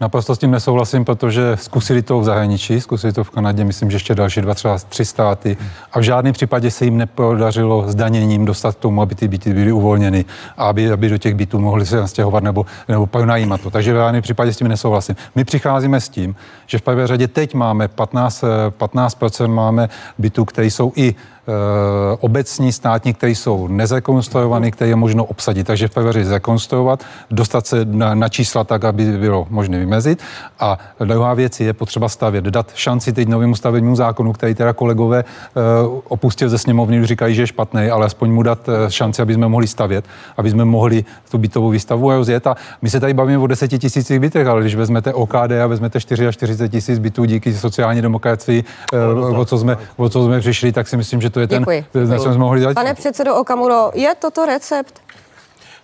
naprosto s tím nesouhlasím, protože zkusili to v zahraničí, zkusili to v Kanadě, myslím, že ještě další dva, třeba tři státy a v žádném případě se jim nepodařilo zdaněním dostat k tomu, aby ty byty byly uvolněny a aby, aby do těch bytů mohli se nastěhovat nebo, nebo najímat to. Takže v žádném případě s tím nesouhlasím. My přicházíme s tím, že v prvé řadě teď máme 15, 15% máme bytů, které jsou i obecní, státní, které jsou nezrekonstruované, které je možno obsadit. Takže v prvé zrekonstruovat, dostat se na, na čísla tak, aby bylo možné vymezit. A druhá věc je potřeba stavět, dát šanci teď novému stavebnímu zákonu, který teda kolegové uh, opustil ze sněmovny, říkají, že je špatný, ale aspoň mu dát uh, šanci, aby jsme mohli stavět, aby jsme mohli tu bytovou výstavu rozjet. A my se tady bavíme o deseti tisících bytech, ale když vezmete OKD a vezmete 44 tisíc bytů díky sociální demokracii, o, co jsme, o co jsme přišli, tak si myslím, že to je ten, Děkuji. na co jsme mohli dát. Pane předsedo Okamuro, je toto recept?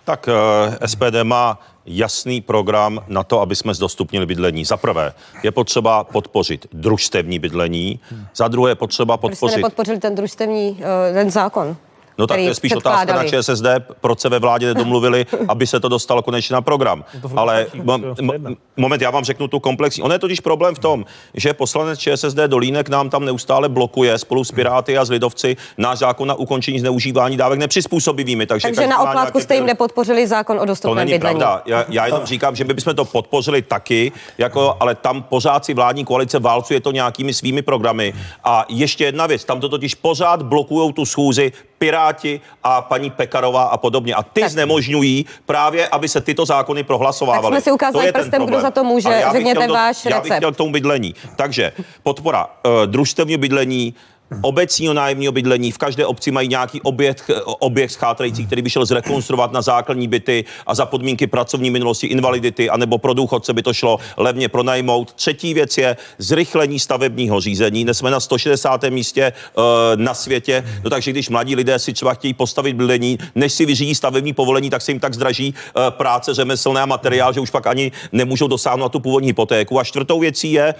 Tak uh, eh, SPD má jasný program na to, aby jsme zdostupnili bydlení. Za prvé je potřeba podpořit družstevní bydlení, za druhé je potřeba podpořit... Proč jste nepodpořili ten družstevní, uh, ten zákon? No tak to je spíš otázka na ČSSD, proč se ve vládě nedomluvili, aby se to dostalo konečně na program. Ale mo- moment, já vám řeknu tu komplexní. On je totiž problém v tom, že poslanec ČSSD Dolínek nám tam neustále blokuje spolu s Piráty a s Lidovci náš zákon na ukončení zneužívání dávek nepřizpůsobivými. Takže, takže na oplátku jste jim nepodpořili zákon o dostupném To není bydlení. pravda. Já, já jenom říkám, že my bychom to podpořili taky, jako, ale tam pořád si vládní koalice válcuje to nějakými svými programy. A ještě jedna věc, tam to totiž pořád blokují tu schůzi Piráti a paní Pekarová a podobně. A ty tak. znemožňují právě, aby se tyto zákony prohlasovávaly. Tak jsme si ukázali prstem, kdo za to může. Řekněte do, váš já recept. bych chtěl k tomu bydlení. Takže podpora uh, družstevního bydlení, obecního nájemního bydlení. V každé obci mají nějaký objekt, objekt schátrající, který by šel zrekonstruovat na základní byty a za podmínky pracovní minulosti, invalidity, anebo pro důchodce by to šlo levně pronajmout. Třetí věc je zrychlení stavebního řízení. Dnes jsme na 160. místě uh, na světě, no takže když mladí lidé si třeba chtějí postavit bydlení, než si vyřídí stavební povolení, tak se jim tak zdraží uh, práce, řemeslné a materiál, že už pak ani nemůžou dosáhnout tu původní hypotéku. A čtvrtou věcí je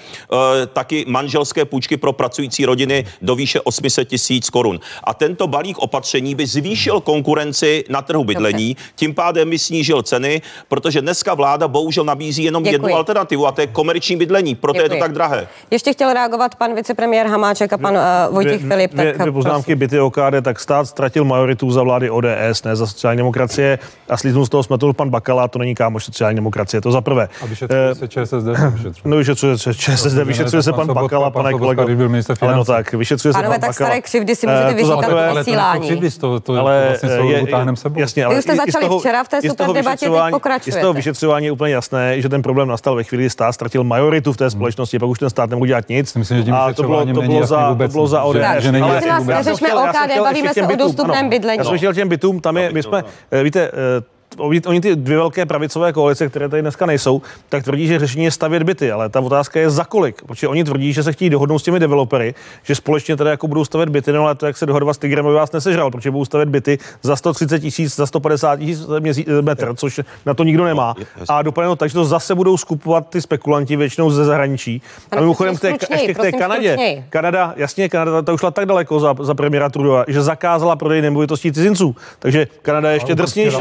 taky manželské půjčky pro pracující rodiny do výše 800 tisíc korun. A tento balík opatření by zvýšil konkurenci na trhu bydlení, tím pádem by snížil ceny, protože dneska vláda bohužel nabízí jenom Děkuji. jednu alternativu a to je komerční bydlení, proto Děkuji. je to tak drahé. Ještě chtěl reagovat pan vicepremiér Hamáček a pan uh, Vojtěch dvě, Filip. Dvě, tak dvě poznámky byty OKD, tak stát ztratil majoritu za vlády ODS, ne za sociální demokracie a slíznul z toho smetl pan Bakala, to není kámoš sociální demokracie, to za prvé. A vyšetřuje se ČSSD? No vyšetřuje se ČSSD, vyšetřuje se pan Bakala, pane kolego. Ale no tak, vyšetřuje Pánové, tak staré křivdy si můžete vyříkat v vysílání. Ale to, to, ale vlastně je, sebou. Jasně, ale Vy jste začali toho, včera v té super debatě, teď pokračujete. Z toho vyšetřování je úplně jasné, že ten problém nastal ve chvíli, kdy stát ztratil majoritu v té společnosti, pak už ten stát nemohl dělat nic. Myslím, že tím a to bylo, to bylo za, to bylo za ODS. Že, že není neřešme OKD, bavíme se o dostupném bydlení. Já jsem chtěl těm bytům, tam je, my jsme, víte, oni ty dvě velké pravicové koalice, které tady dneska nejsou, tak tvrdí, že řešení je stavět byty, ale ta otázka je za kolik. Protože oni tvrdí, že se chtějí dohodnout s těmi developery, že společně teda jako budou stavět byty, no ale to, jak se dohodovat s Tigrem, by vás nesežral, protože budou stavět byty za 130 tisíc, za 150 tisíc metr, což na to nikdo nemá. A dopadne to tak, že to zase budou skupovat ty spekulanti většinou ze zahraničí. A mimochodem, té, ještě k té Kanadě. Stručněj. Kanada, jasně, Kanada ta ušla tak daleko za, za premiéra Trudova, že zakázala prodej nemovitostí cizinců. Takže Kanada je ještě drsnější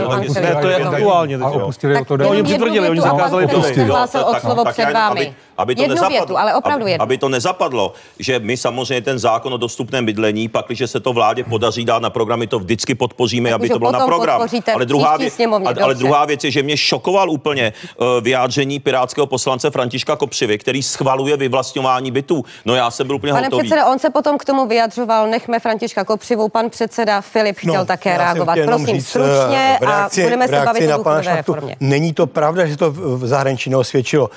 to je aktuálně. A opustili to Oni přitvrdili, oni zakázali to. Hlásil o slovo před vámi. Aby to Jednu nezapadlo, větu, ale opravdu aby, jednu. aby to nezapadlo, že my samozřejmě ten zákon o dostupném bydlení, pak, když se to vládě podaří dát na program, my to vždycky podpoříme, Tak aby to bylo na program. Ale druhá, věc, sněmovně, ale, ale druhá věc je, že mě šokoval úplně uh, vyjádření pirátského poslance Františka Kopřivy, který schvaluje vyvlastňování bytů. No já jsem byl úplně Pane hotový. předsedo, on se potom k tomu vyjadřoval, nechme Františka Kopřivou, pan předseda Filip chtěl No, také reagovat. Prosím, říct, stručně eh, v reakci, a budeme se bavit o důchodové reformě. Není to pravda, že to v zahraničí neosvědčilo.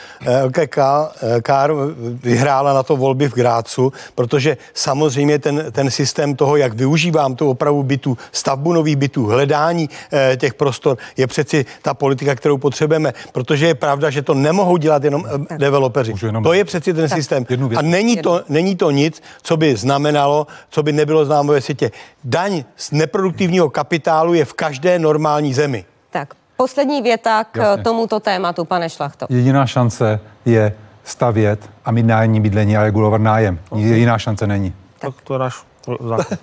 LKK eh, Kár vyhrála na to volby v Grácu, protože samozřejmě ten, ten systém toho, jak využívám tu opravu bytů, stavbu nových bytů, hledání eh, těch prostor, je přeci ta politika, kterou potřebujeme, protože je pravda, že to nemohou dělat jenom eh, developeři. jenom- To je přeci ten systém. jednu věc. A není to, není to nic, co by znamenalo, co by nebylo známo ve světě. Daň z neproduktivního kapitálu je v každé normální zemi. Tak, poslední věta k Jasně. tomuto tématu, pane Šlachto. Jediná šance je stavět a mít nájemní bydlení a regulovat nájem. Jiná šance není. Tak to je náš zákon.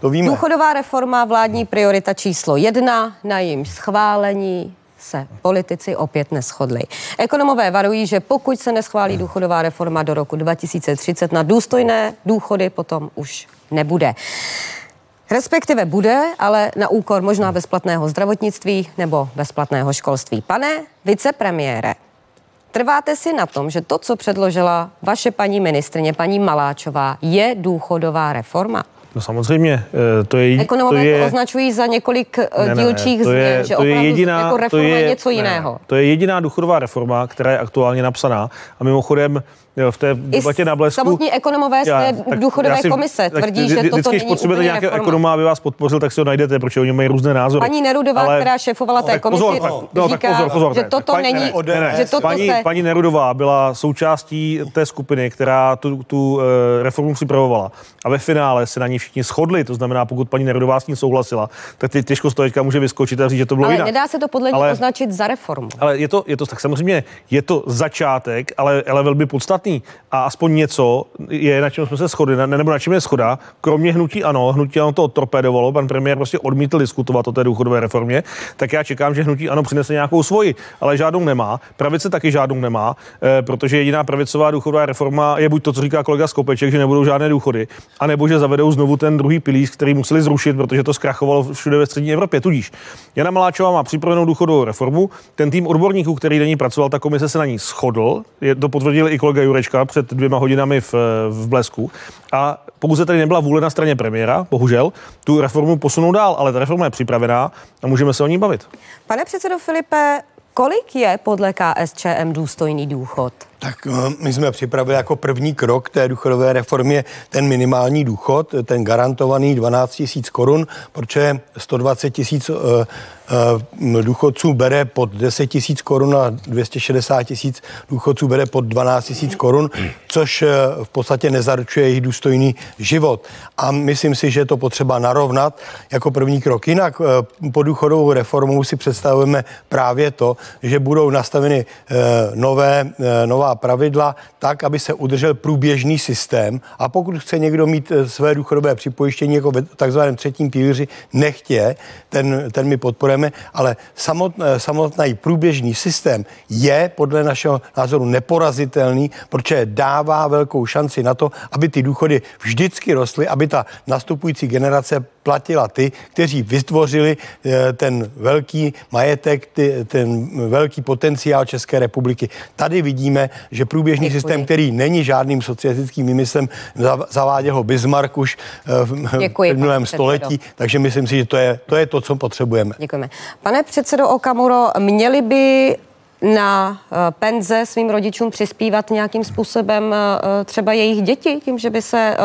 To víme. Důchodová reforma vládní priorita číslo jedna, na jejím schválení se politici opět neschodli. Ekonomové varují, že pokud se neschválí důchodová reforma do roku 2030 na důstojné důchody, potom už nebude. Respektive bude, ale na úkor možná bezplatného zdravotnictví nebo bezplatného školství. Pane vicepremiére, trváte si na tom, že to, co předložila vaše paní ministrně, paní Maláčová, je důchodová reforma? No samozřejmě, eh, to je... Ekonomové to to, je, označují za několik ne, Ne, ne, ne, dílčích to změn, je, že to je jediná, jako to reforma je, je něco ne, jiného. To je jediná důchodová reforma, která je aktuálně napsaná. A mimochodem eh, v té debatě na Blesku... samotní ekonomové z té důchodové si- komise tvrdí, že toto vždycky, když není potřebujete nějakého reforma. ekonoma, aby vás podpořil, tak si ho najdete, protože oni mají různé názory. Paní Nerudová, která šéfovala té tak komisi, pozor, tak, no, tak říká, pozor, pozor, že toto paní- není, ne, ne, že toto paní, se... paní Nerudová byla součástí té skupiny, která tu, tu uh, reformu připravovala. A ve finále se na ní všichni shodli. To znamená, pokud paní Nerudová s tím souhlasila, tak ty těžko stoječka může vyskočit a říct, že to bylo Ale jinak. nedá se to podle ní Ale- označit za reformu. Ale je to, je to tak samozřejmě, je to začátek, ale, ale velmi podstatný. A aspoň něco je, na čem jsme se shodli, ne, nebo na čem je schoda. Kromě hnutí ano, hnutí ano to torpédovalo, pan premiér prostě odmítl diskutovat o té důchodové reformě, tak já čekám, že hnutí ano přinese nějakou svoji, ale žádnou nemá. Pravice taky žádnou nemá, eh, protože jediná pravicová důchodová reforma je buď to, co říká kolega Skopeček, že nebudou žádné důchody, anebo že zavedou znovu ten druhý pilíř, který museli zrušit, protože to zkrachovalo všude ve střední Evropě. Tudíž Jana Maláčová má připravenou důchodovou reformu. Ten tým odborníků, který na ní pracoval, ta komise se na ní shodl. Je, to potvrdil i kolega Jurečka před dvěma hodinami v, v Blesku. A pouze tady nebyla vůle na straně premiéra, bohužel, tu reformu posunou dál, ale ta reforma je připravená a můžeme se o ní bavit. Pane předsedo Filipe, kolik je podle KSČM důstojný důchod? Tak eh, my jsme připravili jako první krok té důchodové reformě ten minimální důchod, ten garantovaný 12 tisíc korun, protože 120 tisíc eh, eh, důchodců bere pod 10 tisíc korun a 260 tisíc důchodců bere pod 12 tisíc korun, což v podstatě nezaručuje jejich důstojný život. A myslím si, že je to potřeba narovnat jako první krok. Jinak po důchodovou reformou si představujeme právě to, že budou nastaveny nové, eh, pravidla tak, aby se udržel průběžný systém a pokud chce někdo mít eh, své důchodové připojištění jako ve takzvaném třetím pilíři, nechtě, ten, ten my podporujeme, ale samotný, samotný průběžný systém je podle našeho názoru neporazitelný, protože dává velkou šanci na to, aby ty důchody vždycky rostly, aby ta nastupující generace platila ty, kteří vytvořili eh, ten velký majetek, ty, ten velký potenciál České republiky. Tady vidíme, že průběžný Děkuji. systém, který není žádným socialistickým výmyslem, zav- zaváděl ho Bismarck už eh, v Děkuji, minulém století, takže myslím si, že to je, to je to, co potřebujeme. Děkujeme. Pane předsedo Okamuro, měli by na eh, penze svým rodičům přispívat nějakým způsobem eh, třeba jejich děti, tím, že by se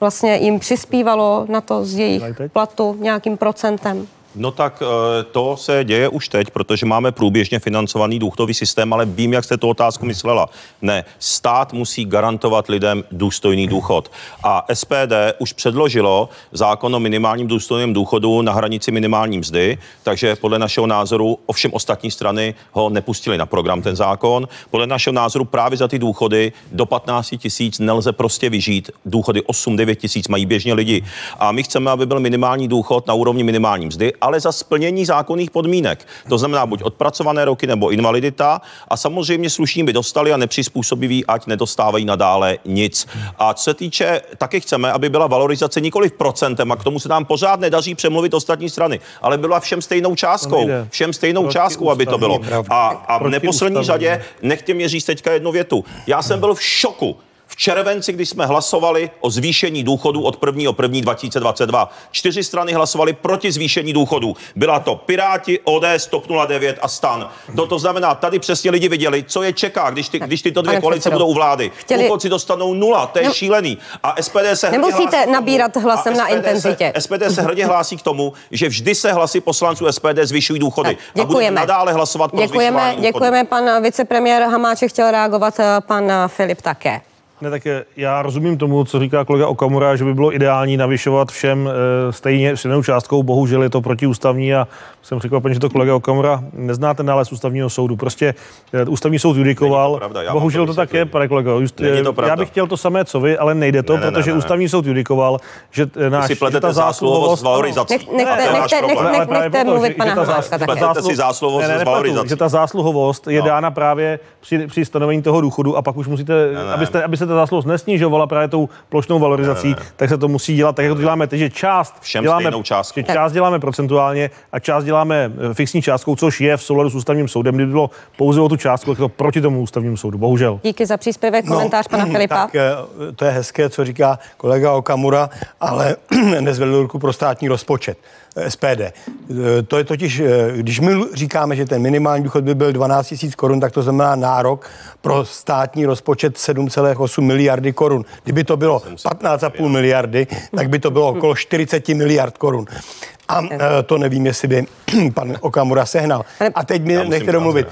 vlastně jim přispívalo na to z jejich platu nějakým procentem? No tak eh, to se děje už teď, protože máme průběžně financovaný důchodový systém, ale vím, jak jste tu otázku myslela. Ne, stát musí garantovat lidem důstojný důchod. A SPD už předložilo zákon o minimálním důstojném důchodu na hranici minimální mzdy, takže podle našeho názoru, ovšem ostatní strany ho nepustili na program ten zákon. Podle našeho názoru právě za ty důchody do 15 tisíc nelze prostě vyžít. Důchody 8-9 tisíc mají běžně lidi. A my chceme, aby byl minimální důchod na úrovni minimální mzdy ale za splnění zákonných podmínek. To znamená buď odpracované roky nebo invalidita a samozřejmě slušní by dostali a nepřizpůsobiví, ať nedostávají nadále nic. A co se týče, taky chceme, aby byla valorizace nikoli procentem a k tomu se nám pořád nedaří přemluvit ostatní strany, ale byla všem stejnou částkou. Všem stejnou částkou, aby to bylo. A, a v neposlední řadě nechtě mě říct teďka jednu větu. Já jsem byl v šoku, v červenci, když jsme hlasovali o zvýšení důchodu od 1. 1. 2022. Čtyři strany hlasovali proti zvýšení důchodu. Byla to Piráti, ODS, TOP 09 a STAN. To, to znamená, tady přesně lidi viděli, co je čeká, když, ty, když tyto dvě koalice předsedo, budou u vlády. chtěli- Důchodci dostanou nula, to je Nem- šílený. A SPD se Nemusíte hlásí k tomu- nabírat hlasem na intenzitě. Se, SPD se hrdě hlásí k tomu, že vždy se hlasy poslanců SPD zvyšují důchody. Tak, A budeme děkujeme. nadále hlasovat pro Děkujeme, děkujeme, pan vicepremiér Hamáček chtěl reagovat, eh, pan Filip také. Ne, tak eh, já rozumím tomu, co říká kolega Okamura, že by bylo ideální navyšovat všem eh, stejně stejnou částkou. Bohužel je to protiústavní a jsem překvapen, že to kolega Okamura nezná ten nález ústavního soudu. Prostě eh, ústavní soud judikoval. pravda, vám Bohužel to to tak je, pane kolego. Just, to pravda. já bych chtěl to samé, co vy, ale nejde to, Ne, ne, protože ne, ne. ústavní soud judikoval, že náš si že pletete ta zásluhovost s valorizací. Nech- nechte- to nechte- nechte proto, mluvit že- pana že ta zásluhovost je No. dána právě při, při stanovení toho důchodu a pak už musíte, abyste, aby se ta zásluhovost nesnižovala právě tou plošnou valorizací, tak se to musí dělat tak, jak to děláme teď, že část Všem děláme, že část děláme procentuálně a část děláme eh, fixní částkou, což je v souladu s ústavním soudem, kdyby bylo pouze o tu částku, tak to proti tomu ústavnímu soudu, bohužel. Díky za příspěvek, komentář pana Filipa. Tak eh, to je hezké, co říká kolega Okamura, ale nezvedl ruku pro státní rozpočet. eh, SPD. To je totiž, když my říkáme, že ten minimální důchod by byl 12 000 korun, tak to znamená nárok pro státní rozpočet 7,8 miliardy korun. Kdyby to bylo 15,5 miliardy, tak by to bylo okolo 40 miliard korun. A eh, to nevím, jestli by pan Okamura sehnal. A teď mi nechte domluvit.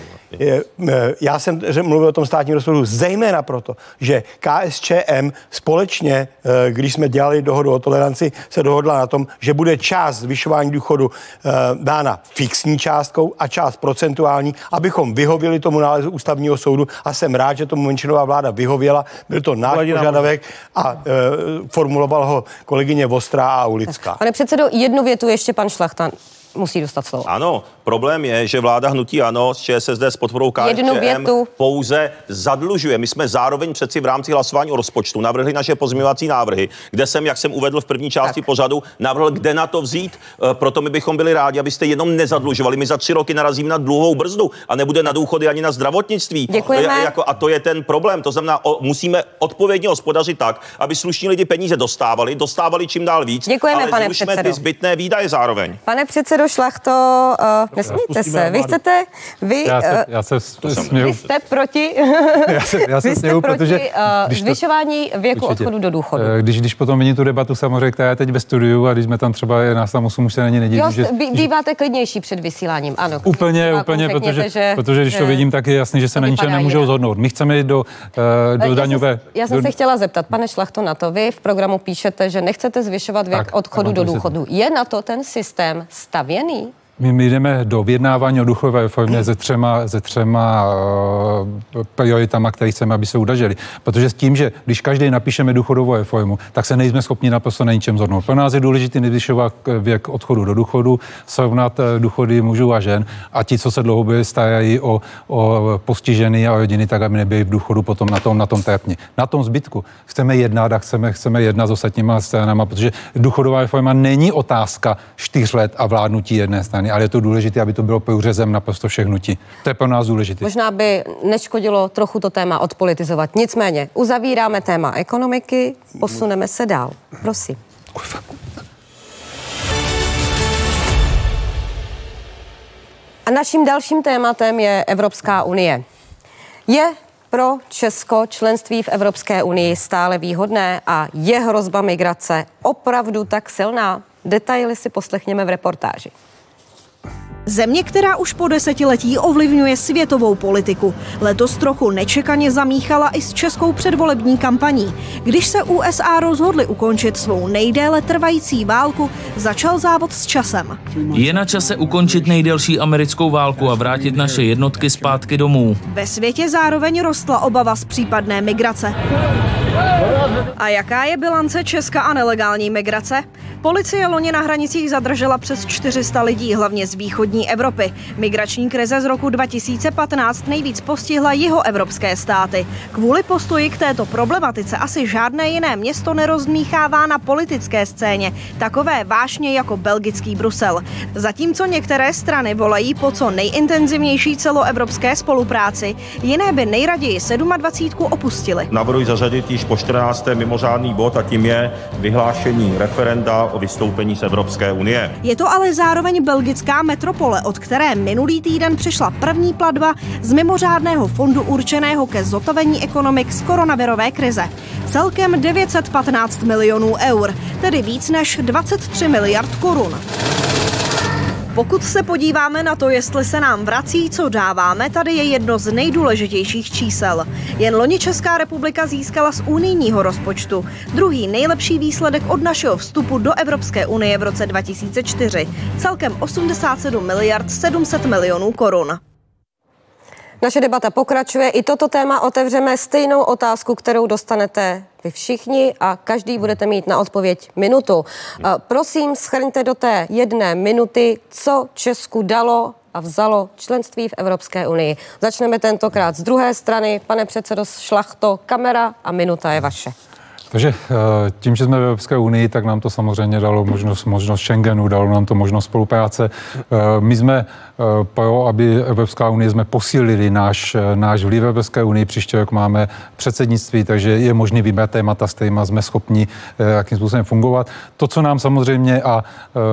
Já jsem mluvil o tom státním rozpočtu zejména proto, že KSČM společně, eh, když jsme dělali dohodu o toleranci, se dohodla na tom, že bude část zvyšování důchodu eh, dána fixní částkou a část procentuální, abychom vyhověli tomu nálezu ústavního soudu a jsem rád, že tomu menšinová vláda vyhověla. Byl to náš Hladina požadavek a eh, formuloval ho kolegyně Vostrá a Ulická. Pane předsedo, jednu větu ještě pan Šlachta musí dostat slovo. Ano, problém je, že vláda hnutí ANO s ČSSD s podporou KSČM větu. pouze zadlužuje. My jsme zároveň přeci v rámci hlasování o rozpočtu navrhli naše pozměňovací návrhy, kde jsem, jak jsem uvedl v první části Tak. pořadu, navrhl, kde na to vzít. E, Proto my bychom byli rádi, abyste jenom nezadlužovali. My za tři roky narazíme na dluhovou brzdu a nebude na důchody ani na zdravotnictví. Děkujeme. Jako, a to je ten problém. To znamená, o, musíme odpovědně hospodařit tak, aby slušní lidi peníze dostávali, dostávali čím dál víc. Děkujeme, ale pane předsedo. ty zbytné výdaje zároveň. Pane předsedo Šlachto, uh, nesmíte se. Vy chcete, vy, Já se, eh, já se směju. vy jste proti, Já se, já se vy jste směju, proti protože uh, zvyšování věku Určitě. odchodu do důchodu. Eh, Když, když potom vidím tu debatu samozřejmě, která je teď ve studiu a když jsme tam třeba je nás tam 8, už se na ně Jo, že, býváte klidnější před vysíláním, ano. Úplně, úplně, řekněte, protože, že, protože když to vidím, tak je jasný, že se na ničem nemůžou zhodnout. My chceme jít do, uh, do já daňové... Já jsem se chtěla zeptat, pane Šlachto, na to. Vy v programu píšete, že nechcete zvyšovat věk odchodu do důchodu. Je na to ten systém Savienība. My, my jdeme do vyjednávání o duchové reformě se třema, se třema uh, prioritama, které chceme, aby se udažili. Protože s tím, že když každý napíšeme důchodovou reformu, tak se nejsme schopni naprosto na ničem zhodnout. Pro nás je důležité nezvyšovat eh, věk odchodu do důchodu, srovnat eh, důchody mužů a žen a ti, co se dlouhodobě starají o, o postižený a rodiny, tak aby nebyli v důchodu potom na tom, na tom trapně. Na tom zbytku chceme jednat a chceme, chceme jednat s ostatníma stranama, protože důchodová reforma není otázka čtyř let a vládnutí jedné strany, ale je to důležité, aby to bylo průřezem naprosto všech hnutí. To je pro nás důležité. Možná by neškodilo trochu to téma odpolitizovat. Nicméně, uzavíráme téma ekonomiky, posuneme se dál. Prosím. A naším dalším tématem je Evropská unie. Je pro Česko členství v Evropské unii stále výhodné a je hrozba migrace opravdu tak silná? Detaily si poslechněme v reportáži. Země, která už po desetiletí ovlivňuje světovou politiku. Letos trochu nečekaně zamíchala i s českou předvolební kampaní. Když se USA rozhodli ukončit svou nejdéle trvající válku, začal závod s časem. Je na čase ukončit nejdelší americkou válku a vrátit naše jednotky zpátky domů. Ve světě zároveň rostla obava z případné migrace. A jaká je bilance Česka a nelegální migrace? Policie loni na hranicích zadržela přes 400 lidí, hlavně z východní Evropy. Migrační krize z roku 2015 nejvíc postihla jeho evropské státy. Kvůli postoji k této problematice asi žádné jiné město nerozmíchává na politické scéně takové vášně jako belgický Brusel. Zatímco některé strany volají po co nejintenzivnější celoevropské spolupráci, jiné by nejraději 27 opustili. Navrhuji zařadit již po 14. mimořádný bod a tím je vyhlášení referenda o vystoupení z Evropské unie. Je to ale zároveň belgická metropole, od které minulý týden přišla první platba z mimořádného fondu určeného ke zotavení ekonomik z koronavirové krize. Celkem 915 milionů eur, tedy víc než 23 miliard korun. Pokud se podíváme na to, jestli se nám vrací, co dáváme, tady je jedno z nejdůležitějších čísel. Jen loni Česká republika získala z unijního rozpočtu druhý nejlepší výsledek od našeho vstupu do Evropské unie v roce 2004. Celkem 87 miliard 700 milionů korun. Naše debata pokračuje. I toto téma otevřeme stejnou otázku, kterou dostanete vy všichni a každý budete mít na odpověď minutu. Prosím, schrňte do té jedné minuty, co Česku dalo a vzalo členství v Evropské unii. Začneme tentokrát z druhé strany. Pane předsedo Šlachto, kamera a minuta je vaše. Takže eh, tím, že jsme v Evropské unii, tak nám to samozřejmě dalo možnost, možnost Schengenu, dalo nám to možnost spolupráce. Eh, my jsme Eh, pro, aby Evropská unie jsme posílili náš, eh, náš vliv Evropské unii. Příští rok máme předsednictví, takže je možný vybrat témata, s kterými jsme schopni eh, jakým způsobem fungovat. To, co nám samozřejmě a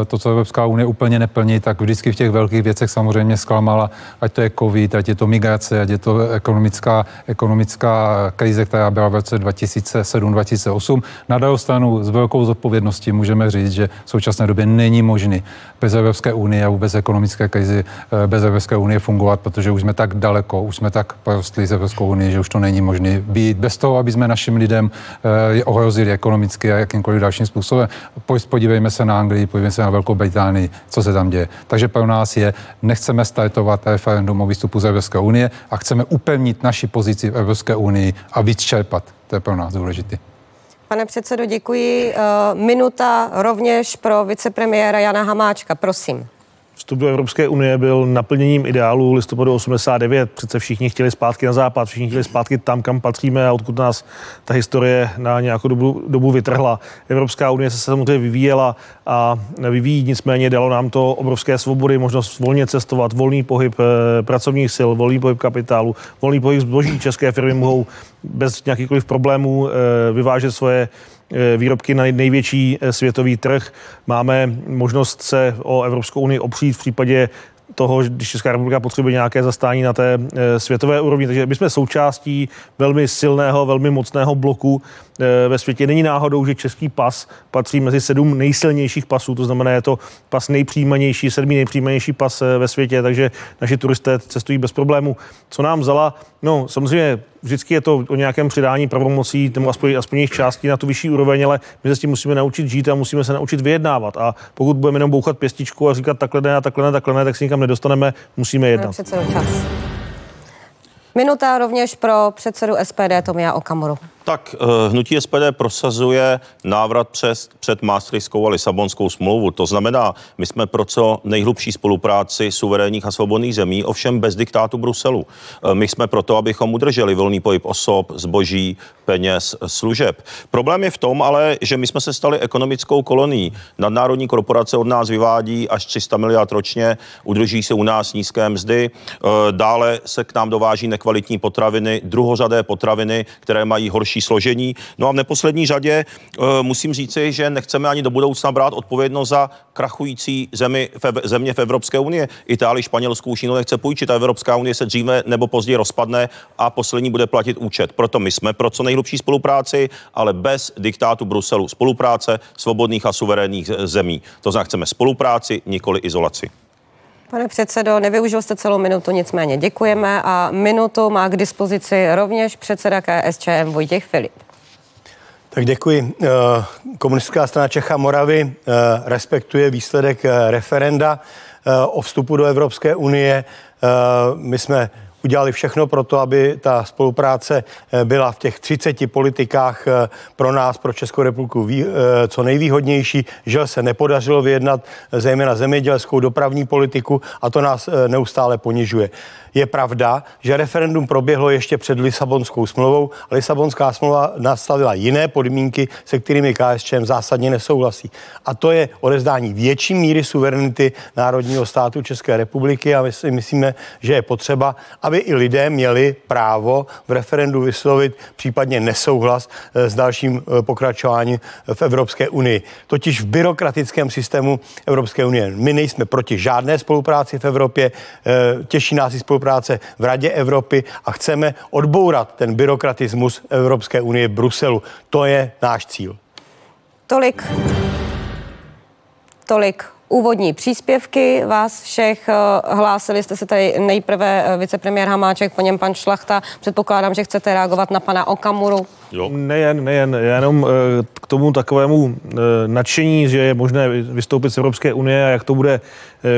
to, co Evropská unie úplně neplní, tak vždycky v těch velkých věcech samozřejmě zklamala, ať to je COVID, ať je to migrace, ať je to ekonomická, ekonomická krize, která byla v roce 2007-2008. Na druhou stranu s velkou zodpovědností můžeme říct, že v současné době není možný bez Evropské unie a vůbec ekonomické krizi Eh, bez Evropské unie fungovat, protože už jsme tak daleko, už jsme tak porostli z Evropskou unii, že už to není možné být bez toho, aby jsme našim lidem eh, ohrozili ekonomicky a jakýmkoliv dalším způsobem. Podívejme se na Anglii, podívejme se na Velkou Británii, co se tam děje. Takže pro nás je, nechceme startovat referendum o výstupu z Evropské unie a chceme upevnit naši pozici v Evropské unii a víc čerpat. To je pro nás důležité. Pane předsedo, děkuji. Eh, minuta rovněž pro vicepremiéra Jana Hamáčka, prosím. Vstup do Evropské unie byl naplněním ideálu listopadu 89. Přece všichni chtěli zpátky na západ, všichni chtěli zpátky tam, kam patříme a odkud nás ta historie na nějakou dobu, dobu vytrhla. Evropská unie se samozřejmě vyvíjela a vyvíjí, nicméně dalo nám to obrovské svobody, možnost volně cestovat, volný pohyb eh, pracovních sil, volný pohyb kapitálu, volný pohyb zboží. České firmy mohou bez nějakýchkoliv problémů eh, vyvážet svoje výrobky na největší eh, světový trh. Máme možnost se o Evropskou unii opřít v případě toho, když Česká republika potřebuje nějaké zastání na té e, světové úrovni. Takže my jsme součástí velmi silného, velmi mocného bloku ve světě. Není náhodou, že český pas patří mezi sedm nejsilnějších pasů, to znamená, je to pas nejpřijímanější, sedmý nejpřijímanější pas ve světě, takže naši turisté cestují bez problému. Co nám vzala? No, samozřejmě vždycky je to o nějakém přidání pravomocí, tomu aspoň, aspoň jejich částí na tu vyšší úroveň, ale my se s tím musíme naučit žít a musíme se naučit vyjednávat. A pokud budeme jenom bouchat pěstičku a říkat takhle ne a takhle ne, takhle ne, tak si nikam nedostaneme, musíme jednat. Minuta rovněž pro předsedu SPD Tomia Okamoru. Tak eh, hnutí SPD prosazuje návrat přes, před Maastrichtskou a Lisabonskou smlouvu. To znamená, my jsme pro co nejhlubší spolupráci suverénních a svobodných zemí, ovšem bez diktátu Bruselu. Eh, my jsme proto, abychom udrželi volný pohyb osob, zboží, peněz, služeb. Problém je v tom ale, že my jsme se stali ekonomickou kolonií. Nadnárodní korporace od nás vyvádí až 300 miliard ročně, udrží se u nás nízké mzdy, eh, dále se k nám dováží nekvalitní potraviny, druhořadé potraviny, které mají horší horší složení. No a v neposlední řadě uh, musím říci, že nechceme ani do budoucna brát odpovědnost za krachující zemi, fe, země v Evropské unie. Itálii, Španělsku už jinou nechce půjčit a Evropská unie se dříve nebo později rozpadne a poslední bude platit účet. Proto my jsme pro co nejhlubší spolupráci, ale bez diktátu Bruselu. Spolupráce svobodných a suverénních zemí. To znamená, chceme spolupráci, nikoli izolaci. Pane předsedo, nevyužil jste celou minutu, nicméně děkujeme a minutu má k dispozici rovněž předseda KSČM Vojtěch Filip. Tak děkuji. Eh, komunistická strana Čecha Moravy eh, respektuje výsledek eh, referenda o vstupu do Evropské unie. My jsme udělali všechno pro to, aby ta spolupráce byla v těch 30 politikách pro nás, pro Českou republiku co nejvýhodnější, že se nepodařilo vyjednat zejména zemědělskou dopravní politiku a to nás neustále ponižuje. Je pravda, že referendum proběhlo ještě před Lisabonskou smlouvou. Lisabonská smlouva nastavila jiné podmínky, se kterými KSČM zásadně nesouhlasí. A to je odezdání větší míry suverenity národního státu České republiky a my si myslíme, že je potřeba, aby i lidé měli právo v referendu vyslovit případně nesouhlas eh, s dalším eh, pokračováním v Evropské unii. Totiž v byrokratickém systému Evropské unie. My nejsme proti žádné spolupráci v Evropě, eh, těší nás i spolupráce spolupráce v Radě Evropy a chceme odbourat ten byrokratismus Evropské unie v Bruselu. To je náš cíl. Tolik, tolik úvodní příspěvky vás všech. Eh, hlásili jste se tady nejprve eh, vicepremiér Hamáček, po něm pan Šlachta. Předpokládám, že chcete reagovat na pana Okamuru. Jo. Nejen, nejen, jenom eh, k tomu takovému nadšení, že je možné vystoupit z Evropské unie a jak to bude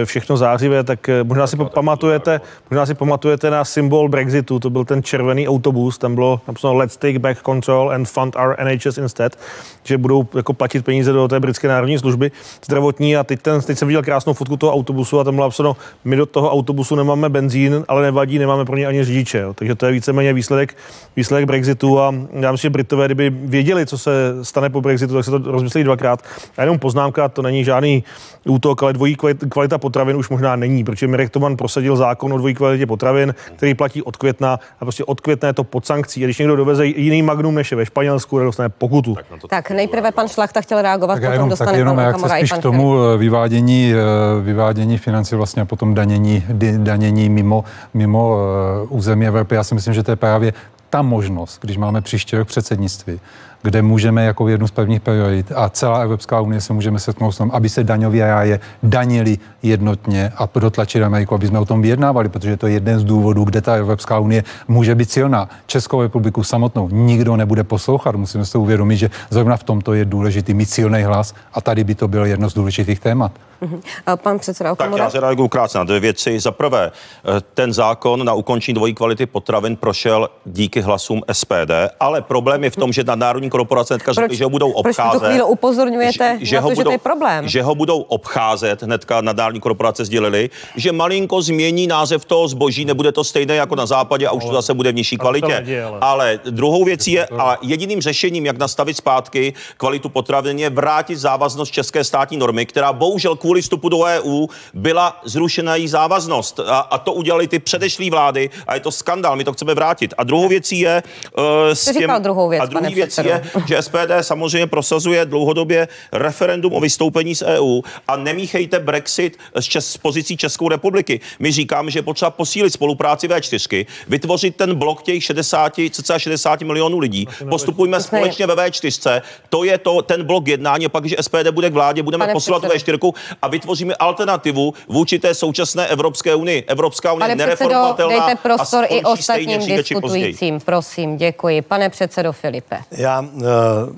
všechno zářivé, tak možná si pamatujete, možná si pamatujete na symbol Brexitu, to byl ten červený autobus, tam bylo napsáno Let's take back control and fund our NHS instead, že budou jako platit peníze do té britské národní služby zdravotní a teď ten teď jsem viděl krásnou fotku toho autobusu a tam bylo napsáno, my do toho autobusu nemáme benzín, ale nevadí, nemáme pro ně ani řidiče. Jo. Takže to je víceméně výsledek, výsledek Brexitu a já myslím, že Britové, kdyby věděli, co se stane po Brexitu, tak se to rozmyslí dvakrát. A jenom poznámka, to není žádný útok, ale dvojí kvalita potravin už možná není, protože Mirek Toman prosadil zákon o dvojí kvalitě potravin, který platí od května a prostě od května je to pod sankcí. A když někdo doveze jiný magnum než je ve Španělsku, dostane pokutu. Tak, tak nejprve pan Šlachta chtěl reagovat, tak potom jenom, dostane tak jenom jak se spíš k tomu vyvádění vyvádění, eh, vyvádění financí vlastně a potom danění, danění mimo, mimo eh, území Evropy. Já si myslím, že to je právě ta možnost, když máme příští rok předsednictví, kde můžeme jako jednu z prvních priorit a celá Evropská unie se můžeme setnout s tom, aby se daňové ráje danili jednotně a dotlačit Ameriku, aby jsme o tom vyjednávali, protože to je jeden z důvodů, kde ta Evropská unie může být silná. Českou republiku samotnou nikdo nebude poslouchat. Musíme si uvědomit, že zrovna v tomto je důležitý mít silný hlas a tady by to bylo jedno z důležitých témat. Uh-huh. Pan předseda Okamura. Tak já zareaguju krátce na dvě věci. Za prvé, eh, ten zákon na ukončení dvojí kvality potravin prošel díky hlasům SPD, ale problém je v tom, že na národní korporace hnedka řekli, že ho budou obcházet. Proč to upozorňujete že, že na to, budou, že to je problém? Že ho budou obcházet, hnedka národní korporace sdělili, že malinko změní název toho zboží, nebude to stejné jako na západě a už to zase bude v nižší kvalitě. Ale druhou věcí je, a jediným řešením, jak nastavit zpátky kvalitu potravin, je vrátit závaznost české státní normy, která bohužel kvůli vstupu do EU byla zrušena její závaznost. A, a to udělali ty předešlé vlády a je to skandál, my to chceme vrátit. A druhou věcí je... Uh, s těm, druhou věc, a druhý věc je, že SPD samozřejmě prosazuje dlouhodobě referendum o vystoupení z EU a nemíchejte Brexit s, čes, s pozicí Českou republiky. My říkáme, že je potřeba posílit spolupráci V4, vytvořit ten blok těch 60, cca 60 milionů lidí. Postupujme společně ve V4. To je to, ten blok jednání, pak, že SPD bude k vládě, budeme Pane posilovat V4 a vytvoříme alternativu vůči té současné Evropské unii. Evropská unie nereformovatelná dejte prostor i ostatním diskutujícím, prosím, děkuji. Pane předsedo Filipe. Já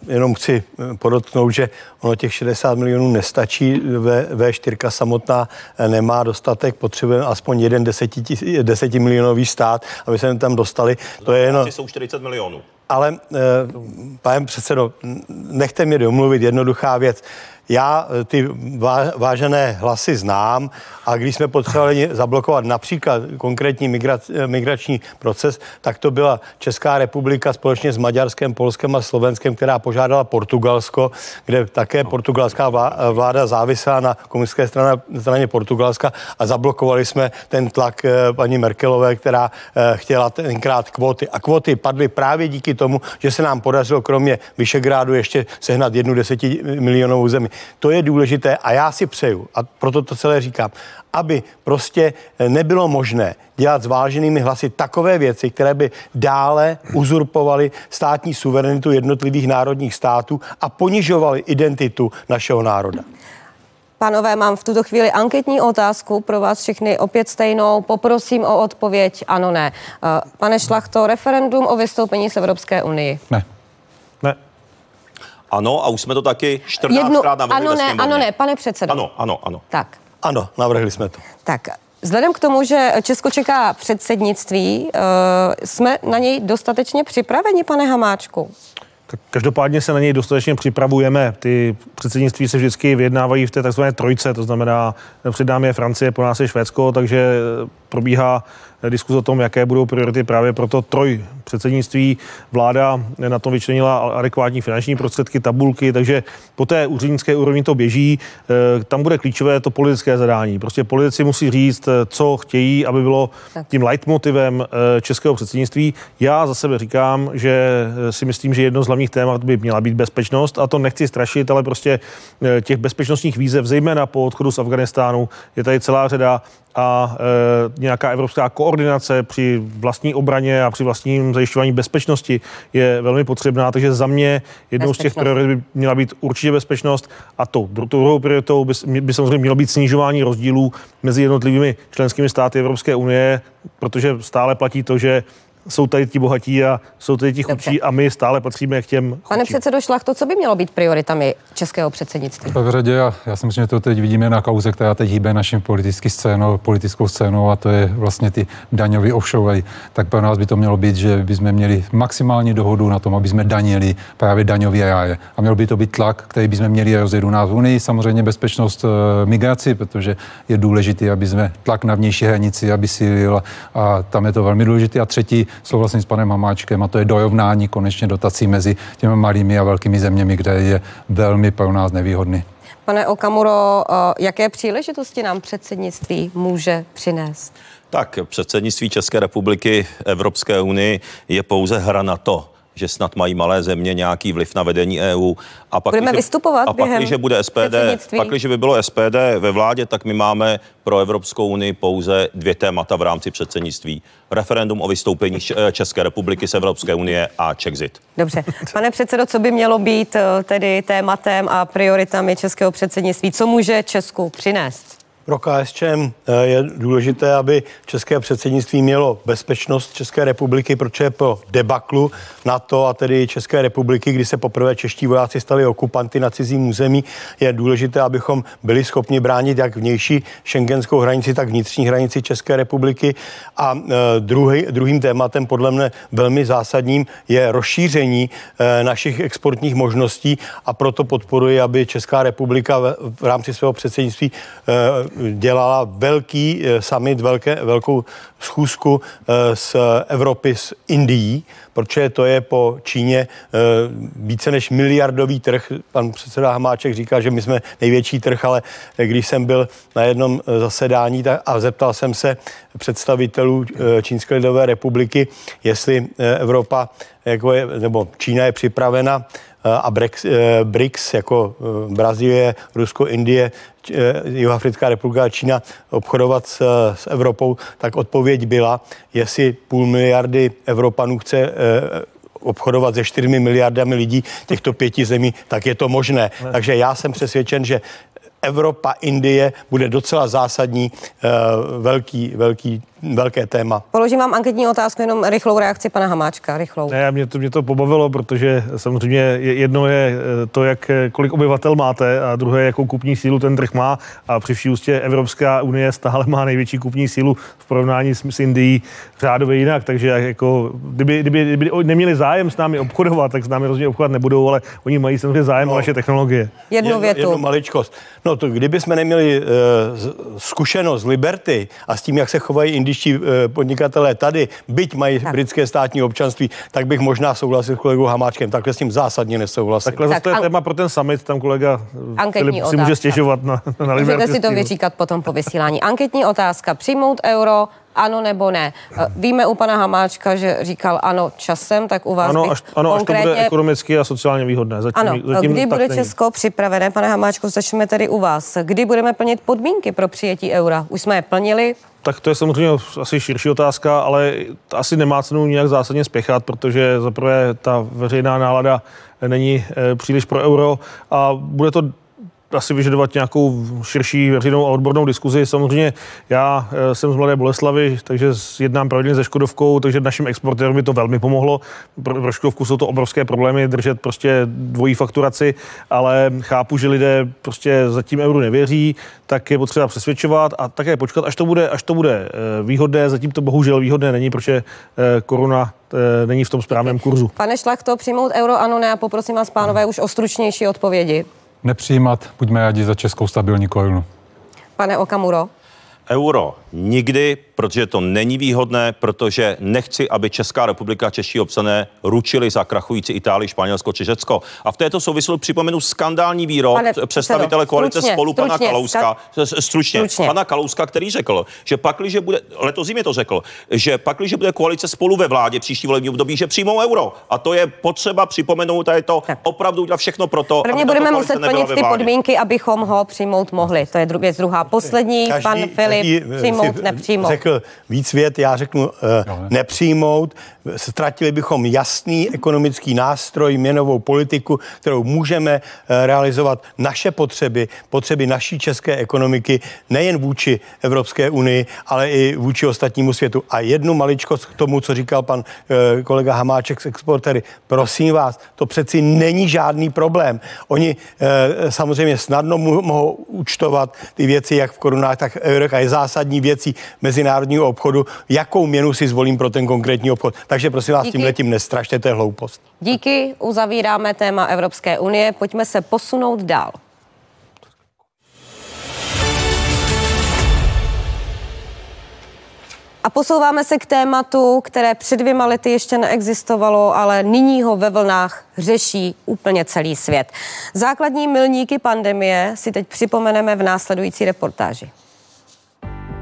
jenom chci eh, podotknout, že ono těch 60 milionů nestačí, v, 4 samotná eh, nemá dostatek, potřebujeme aspoň jeden deseti, desetimilionový stát, aby se tam dostali. To je jenom... jsou 40 milionů. Ale, pane předsedo, nechte mě domluvit jednoduchá věc. Já eh, ty vážené hlasy znám a když jsme potřebovali zablokovat například konkrétní migrac, eh, migrační proces, tak to byla Česká republika společně s Maďarskem, Polskem a Slovenskem, která požádala Portugalsko, kde také portugalská vláda závisela na komunistické straně, straně Portugalska a zablokovali jsme ten tlak eh, paní Merkelové, která chtěla tenkrát kvóty. A kvóty padly právě díky tomu, že se nám podařilo kromě Vyšegrádu ještě sehnat jednu desetimilionovou zemi. To je důležité a já si přeju, a proto to celé říkám, aby prostě nebylo možné dělat s váženými hlasy takové věci, které by dále uzurpovaly státní suverenitu jednotlivých národních států a ponižovaly identitu našeho národa. Pánové, mám v tuto chvíli anketní otázku pro vás všechny, opět stejnou. Poprosím o odpověď ano, ne. Eh, pane Šlachto, referendum o vystoupení z Evropské unii. Ne. Ano, a už jsme to taky 14 Jednu, krát navrhli Ano, ne, ano, ne, pane předsedo. Ano, ano, ano. Tak. Ano, navrhli jsme to. Tak, Vzhledem k tomu, že Česko čeká předsednictví, jsme na něj dostatečně připraveni, pane Hamáčku? Tak každopádně se na něj dostatečně připravujeme. Ty předsednictví se vždycky vyjednávají v té takzvané trojce, to znamená, před námi je Francie, po nás je Švédsko, takže probíhá diskuz o tom, jaké budou priority právě pro to troj předsednictví. Vláda na tom vyčlenila adekvátní finanční prostředky, tabulky, takže po té úřednické úrovni to běží. E, tam bude klíčové to politické zadání. Prostě politici musí říct, e, co chtějí, aby bylo tím leitmotivem e, českého předsednictví. Já za sebe říkám, že si myslím, že jedno z hlavních témat by měla být bezpečnost a to nechci strašit, ale prostě těch bezpečnostních výzev, zejména po odchodu z Afganistánu, je tady celá řada a e, nějaká evropská koordinace při vlastní obraně a při vlastním zajišťování bezpečnosti je velmi potřebná. Takže za mě jednou z těch priorit by měla být určitě bezpečnost a to druhou prioritou by, by samozřejmě mělo být snižování rozdílů mezi jednotlivými členskými státy Evropské unie, protože stále platí to, že jsou tady ti bohatí a jsou tady ti chudší a my stále patříme k těm chudším. Pane předsedo Šlachto, co by mělo být prioritami českého předsednictví? V řadě, já, já si myslím, že to teď vidíme na kauze, která teď hýbe naším politický scénou, politickou scénou a to je vlastně ty daňové offshore. Tak pro nás by to mělo být, že bychom měli maximální dohodu na tom, aby jsme danili právě daňové ráje. A měl by to být tlak, který bychom měli rozjet u nás v Unii. Samozřejmě bezpečnost e, migraci, protože je důležité, aby jsme tlak na vnější hranici, aby sílil a tam je to velmi důležité. A třetí, souhlasím s panem Hamáčkem a to je dojovnání konečně dotací mezi těmi malými a velkými zeměmi, kde je velmi pro nás nevýhodný. Pane Okamuro, eh, jaké příležitosti nám předsednictví může přinést? Tak předsednictví České republiky Evropské unii je pouze hra na to, že snad mají malé země nějaký vliv na vedení EU. A pak, Budeme když, vystupovat A pak, když bude SPD, pak, když by bylo SPD ve vládě, tak my máme pro Evropskou unii pouze dvě témata v rámci předsednictví. Referendum o vystoupení České republiky z Evropské unie a Czexit. Dobře. Pane předsedo, co by mělo být eh, tedy tématem a prioritami českého předsednictví? Co může Česku přinést? Pro KSČM eh, je důležité, aby české předsednictví mělo bezpečnost České republiky, protože po debaklu NATO a tedy České republiky, kdy se poprvé čeští vojáci stali okupanty na cizím území, je důležité, abychom byli schopni bránit jak vnější šengenskou hranici, tak vnitřní hranici České republiky. A eh, druhý, druhým tématem, podle mne velmi zásadním, je rozšíření eh, našich exportních možností a proto podporuji, aby Česká republika v rámci svého předsednictví dělala velký eh, summit, velké, velkou schůzku eh, z Evropy s Indií, protože to je po Číně eh, více než miliardový trh. Pan předseda Hamáček říká, že my jsme největší trh, ale když jsem byl na jednom zasedání a zeptal jsem se představitelů Čínské lidové republiky, jestli Evropa jako je, nebo Čína je připravena a BRICS jako Brazílie, Rusko, Indie, Jihoafrická republika a Čína obchodovat s, s Evropou, tak odpověď byla, jestli půl miliardy Evropanů chce eh, obchodovat se 4 miliardami lidí těchto pěti zemí, tak je to možné. Takže já jsem přesvědčen, že Evropa, Indie bude docela zásadní, eh, velký, velký velké téma. Položím vám anketní otázku, jenom rychlou reakci pana Hamáčka, rychlou. Ne, mě to, mě to pobavilo, protože samozřejmě jedno je eh, to, jak, eh, kolik obyvatel máte a druhé, jakou kupní sílu ten trh má a při vší ústě Evropská unie stále má největší kupní sílu v porovnání s, s Indií řádově jinak, takže jako, kdyby, kdyby, kdyby neměli zájem s námi obchodovat, tak s námi rozhodně obchodovat nebudou, ale oni mají samozřejmě zájem no, o naše technologie. Jednu, jednu větu. Jednu maličkost. No to kdyby jsme neměli uh, zkušenost z Liberty a s tím, jak se chovají indičtí eh, podnikatelé tady, byť mají tak. britské státní občanství, tak bych možná souhlasil s kolegou Hamáčkem. Takhle s tím zásadně nesouhlasím. Takhle tak, to je an... téma pro ten summit, tam kolega Filip si může stěžovat na, na Můžete si to vyříkat potom po vysílání. Anketní otázka. Přijmout euro ano nebo ne. Eh, víme u pana Hamáčka, že říkal ano časem, tak u vás ano, až, ano, konkrétně... až to bude ekonomicky a sociálně výhodné. Zatím, ano, zatím kdy bude není. Česko připravené, pane Hamáčku, začneme tedy u vás. Kdy budeme plnit podmínky pro přijetí eura? Už jsme je plnili, tak to je samozřejmě asi širší otázka, ale asi nemá cenu nějak zásadně spěchat, protože zaprvé ta veřejná nálada není eh, příliš pro euro a bude to asi vyžadovat nějakou širší veřejnou a odbornou diskuzi. Samozřejmě já eh, jsem z Mladé Boleslavy, takže jednám pravidelně se Škodovkou, takže našim exportérům by to velmi pomohlo. Pro, pro Škodovku jsou to obrovské problémy držet prostě dvojí fakturaci, ale chápu, že lidé prostě zatím euru nevěří, tak je potřeba přesvědčovat a také počkat, až to bude, až to bude eh, výhodné. Zatím to bohužel výhodné není, protože koruna není v tom správném kurzu. Pane Šlachto, přijmout euro ano, ne a poprosím vás, pánové, už o stručnější odpovědi. Nepřijímat, buďme rádi za českou stabilní korunu. Pane Okamuro. Euro nikdy, protože to není výhodné, protože nechci, aby Česká republika a čeští občané ručili za krachující Itálii, Španělsko či Řecko. A v této souvislosti připomenu skandální výrok Pane, představitele koalice stručně, spolu stručně, pana Kalouska, ska... stručně, stručně, pana Kalouska, který řekl, že pakliže bude, letos zimě to řekl, že pakliže bude koalice spolu ve vládě příští volební období, že přijmou euro. A to je potřeba připomenout a je to tak. opravdu udělat všechno pro to. Prvně budeme muset plnit ty podmínky, abychom ho přijmout mohli. To je věc druhá. Poslední, každý, pan Filip, přijmout, nepřijmout řekl víc vět, já řeknu uh, nepřijmout. Ztratili bychom jasný ekonomický nástroj, měnovou politiku, kterou můžeme uh, realizovat naše potřeby, potřeby naší české ekonomiky, nejen vůči Evropské unii, ale i vůči ostatnímu světu. A jednu maličkost k tomu, co říkal pan uh, kolega Hamáček z Exportery. Prosím vás, to přeci není žádný problém. Oni uh, samozřejmě snadno mohou účtovat ty věci jak v korunách, tak v eurech a je zásadní věcí mezinárodního obchodu, jakou měnu si zvolím pro ten konkrétní obchod. Takže prosím vás, tímhle tím nestrašte, to je hloupost. Díky, uzavíráme téma Evropské unie. Pojďme se posunout dál. A posouváme se k tématu, které před dvěma lety ještě neexistovalo, ale nyní ho ve vlnách řeší úplně celý svět. Základní milníky pandemie si teď připomeneme v následující reportáži.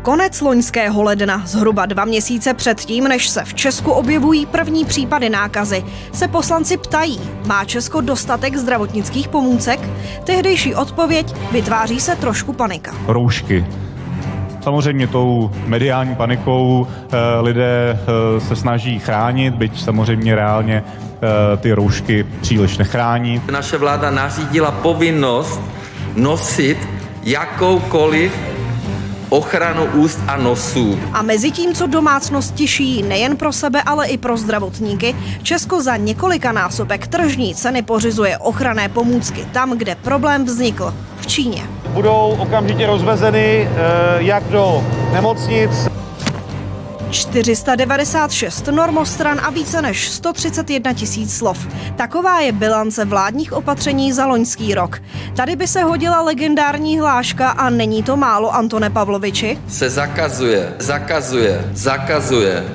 Konec loňského ledna, zhruba dva měsíce předtím, než se v Česku objevují první případy nákazy, se poslanci ptají, má Česko dostatek zdravotnických pomůcek? Tehdejší odpověď vytváří se trošku panika. Roušky, Samozřejmě tou mediální panikou e, lidé e, se snaží chránit, byť samozřejmě reálně e, ty roušky příliš nechrání. Naše vláda nařídila povinnost nosit jakoukoliv ochranu úst a nosů. A mezi tím, co domácnosti šijí nejen pro sebe, ale i pro zdravotníky, Česko za několika násobek tržní ceny pořizuje ochranné pomůcky tam, kde problém vznikl v Číně. Budou okamžitě rozvezeny eh, jak do nemocnic, 496 normostran a více než 131 tisíc slov. Taková je bilance vládních opatření za loňský rok. Tady by se hodila legendární hláška a není to málo, Antone Pavloviči? Se zakazuje, zakazuje, zakazuje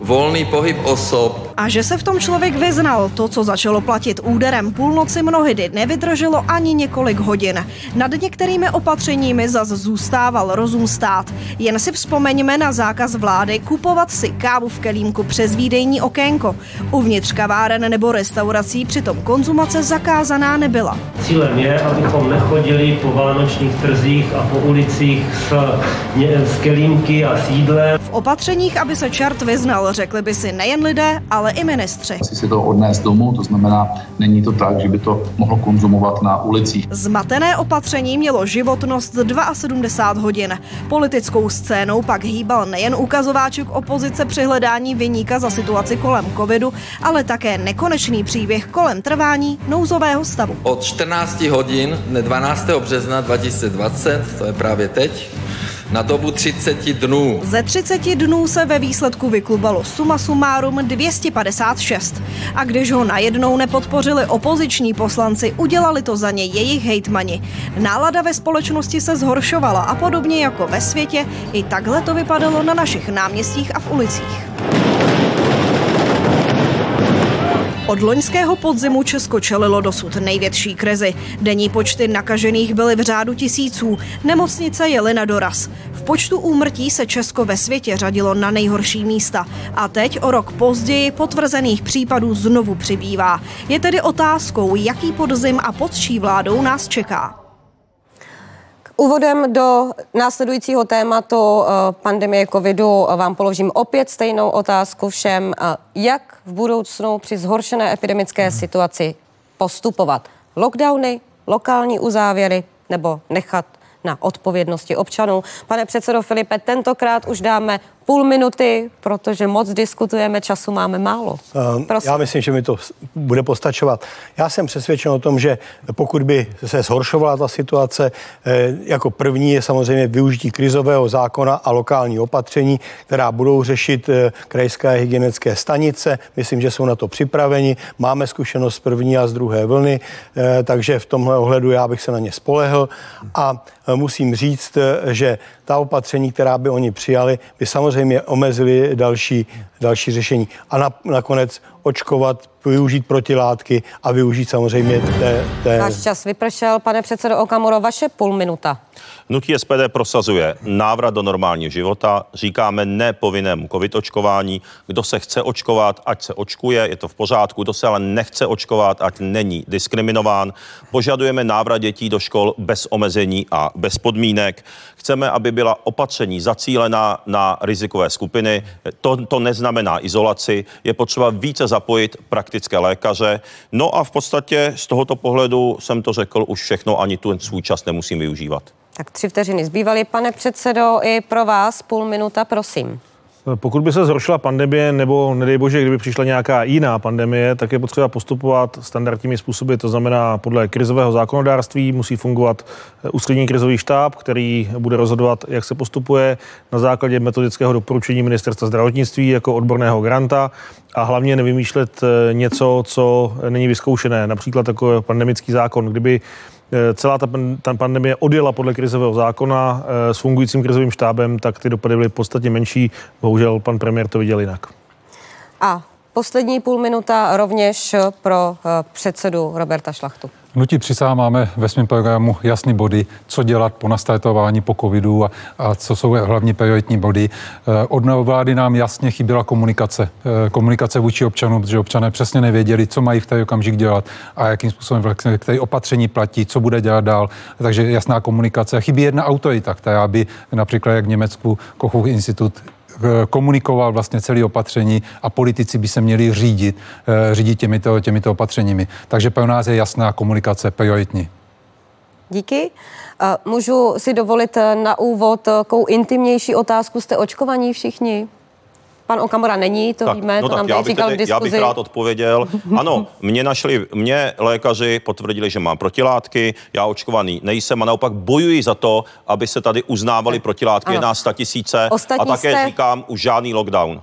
volný pohyb osob. A že se v tom člověk vyznal, to, co začalo platit úderem půlnoci mnohdy, nevydrželo ani několik hodin. Nad některými opatřeními zas zůstával rozum stát. Jen si vzpomeňme na zákaz vlády kupovat si kávu v kelímku přes výdejní okénko. Uvnitř kaváren nebo restaurací přitom konzumace zakázaná nebyla. Cílem je, abychom nechodili po vánočních trzích a po ulicích s, s kelímky a sídlem. V opatřeních, aby se čert vyznal, řekli by si nejen lidé, ale i ministři. Chci si to odnést domů, to znamená, není to tak, že by to mohlo konzumovat na ulicích. Zmatené opatření mělo životnost 72 hodin. Politickou scénou pak hýbal nejen ukazováček opozice při hledání vyníka za situaci kolem covidu, ale také nekonečný příběh kolem trvání nouzového stavu. Od 14 hodin dne 12. března 2020, to je právě teď, na dobu 30 dnů. Ze 30 dnů se ve výsledku vyklubalo suma sumárum 256. A když ho najednou nepodpořili opoziční poslanci, udělali to za ně jejich hejtmani. Nálada ve společnosti se zhoršovala a podobně jako ve světě, i takhle to vypadalo na našich náměstích a v ulicích. Od loňského podzimu Česko čelilo dosud největší krizi. Denní počty nakažených byly v řádu tisíců, nemocnice jeli na doraz. V počtu úmrtí se Česko ve světě řadilo na nejhorší místa. A teď o rok později potvrzených případů znovu přibývá. Je tedy otázkou, jaký podzim a pod čí vládou nás čeká. Úvodem do následujícího tématu eh, pandemie covidu vám položím opět stejnou otázku všem. Eh, jak v budoucnu při zhoršené epidemické situaci postupovat? Lockdowny, lokální uzávěry, nebo nechat na odpovědnosti občanů. Pane předsedo Filipe, tentokrát už dáme půl minuty, protože moc diskutujeme, času máme málo. Eh, Prosím. Já myslím, že mi to bude postačovat. Já jsem přesvědčen o tom, že pokud by se zhoršovala ta situace, eh, jako první je samozřejmě využití krizového zákona a lokální opatření, která budou řešit eh, krajské hygienické stanice. Myslím, že jsou na to připraveni. Máme zkušenost z první a z druhé vlny, takže v tomhle ohledu já bych se na ně spolehl. A musím říct, že ta opatření, která by oni přijali, by samozřejmě omezili další, další řešení. A na, nakonec očkovat, využít protilátky a využít samozřejmě té... té... Váš čas vypršel, pane předsedo Okamuro, vaše půl minuta. Nutí SPD prosazuje návrat do normálního života, říkáme ne povinnému covid očkování. Kdo se chce očkovat, ať se očkuje, je to v pořádku. Kdo se ale nechce očkovat, ať není diskriminován. Požadujeme návrat dětí do škol bez omezení a bez podmínek. Chceme, aby byla opatření zacílená na rizikové skupiny. To, to neznamená izolaci. Je potřeba více zapojit praktické lékaře. No a v podstatě z tohoto pohledu jsem to řekl už všechno, ani tu svůj čas nemusím využívat. Tak tři vteřiny zbývaly. Pane předsedo, i pro vás půl minuta, prosím. Pokud by se zhoršila pandemie, nebo nedej bože, kdyby přišla nějaká jiná pandemie, tak je potřeba postupovat standardními způsoby. To znamená, podle krizového zákonodárství musí fungovat eh, ústřední krizový štáb, který bude rozhodovat, jak se postupuje na základě metodického doporučení ministerstva zdravotnictví jako odborného granta a hlavně nevymýšlet eh, něco, co není vyzkoušené, například jako pandemický zákon. Kdyby celá ta, ta pandemie odjela podle krizového zákona eh, s fungujícím krizovým štábem, tak ty dopady byly podstatně menší. Bohužel pan premiér to viděl jinak. A poslední půl minuta rovněž pro eh, předsedu Roberta Šlachtu. Hnutí přísá máme ve svém programu jasný body, co dělat po nastartování po covidu a, a co jsou hlavní prioritní body. Eh, od vlády nám jasně chyběla komunikace. Eh, komunikace vůči občanům, protože občané přesně nevěděli, co mají v té okamžik dělat a jakým způsobem vlastně, které opatření platí, co bude dělat dál. Takže jasná komunikace. Chybí jedna autorita, která by například jak v Německu Kochův institut komunikoval vlastně celé opatření a politici by se měli řídit, eh, řídit těmito, těmito opatřeními. Takže pro nás je jasná komunikace prioritní. Díky. Můžu si dovolit eh, na úvod takovou intimnější otázku. Jste očkovaní všichni? Pan Okamora není, to tak, víme, no to tak nám já bych říkal tedy, Já bych rád odpověděl. Ano, mě našli, mě lékaři potvrdili, že mám protilátky, já očkovaný nejsem a naopak bojuji za to, aby se tady uznávaly protilátky, je nás tisíce a také jste... říkám už žádný lockdown.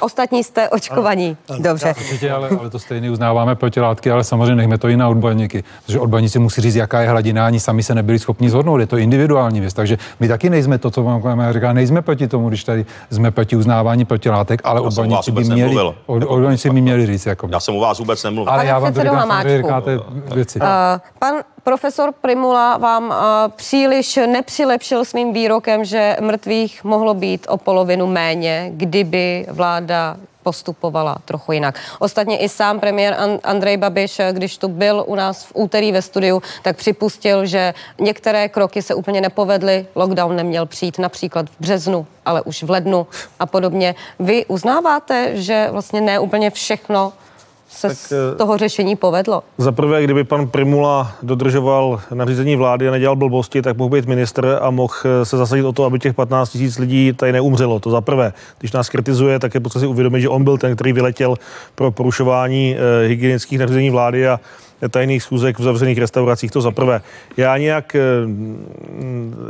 Ostatní jste očkovaní. Ano, Dobře. Určitě, ale, ale to stejně uznáváme protilátky, ale samozřejmě nechme to i na odborníky. Protože odborníci musí říct, jaká je hladina, ani sami se nebyli schopni zhodnout. Je to individuální věc. Takže my taky nejsme to, co vám říká, nejsme proti tomu, když tady jsme proti uznávání protilátek, ale já odborníci by měli, odborníci by měli říct. Jako já jsem u vás vůbec nemluvil. Ale já vám to říkám, říkáte věci. Uh, pan profesor Primula vám příliš nepřilepšil svým výrokem, že mrtvých mohlo být o polovinu méně, kdyby vláda postupovala trochu jinak. Ostatně i sám premiér Andrej Babiš, když tu byl u nás v úterý ve studiu, tak připustil, že některé kroky se úplně nepovedly. Lockdown neměl přijít například v březnu, ale už v lednu a podobně. Vy uznáváte, že vlastně ne úplně všechno se tak, z eh, toho řešení povedlo? Za prvé, kdyby pan Primula dodržoval nařízení vlády a nedělal blbosti, tak mohl být minister a mohl eh, se zasadit o to, aby těch 15 tisíc lidí tady neumřelo. To za prvé. Když nás kritizuje, tak je potřeba si uvědomit, že on byl ten, který vyletěl pro porušování eh, hygienických nařízení vlády a tajných schůzek v zavřených restauracích, to za prvé. Já nějak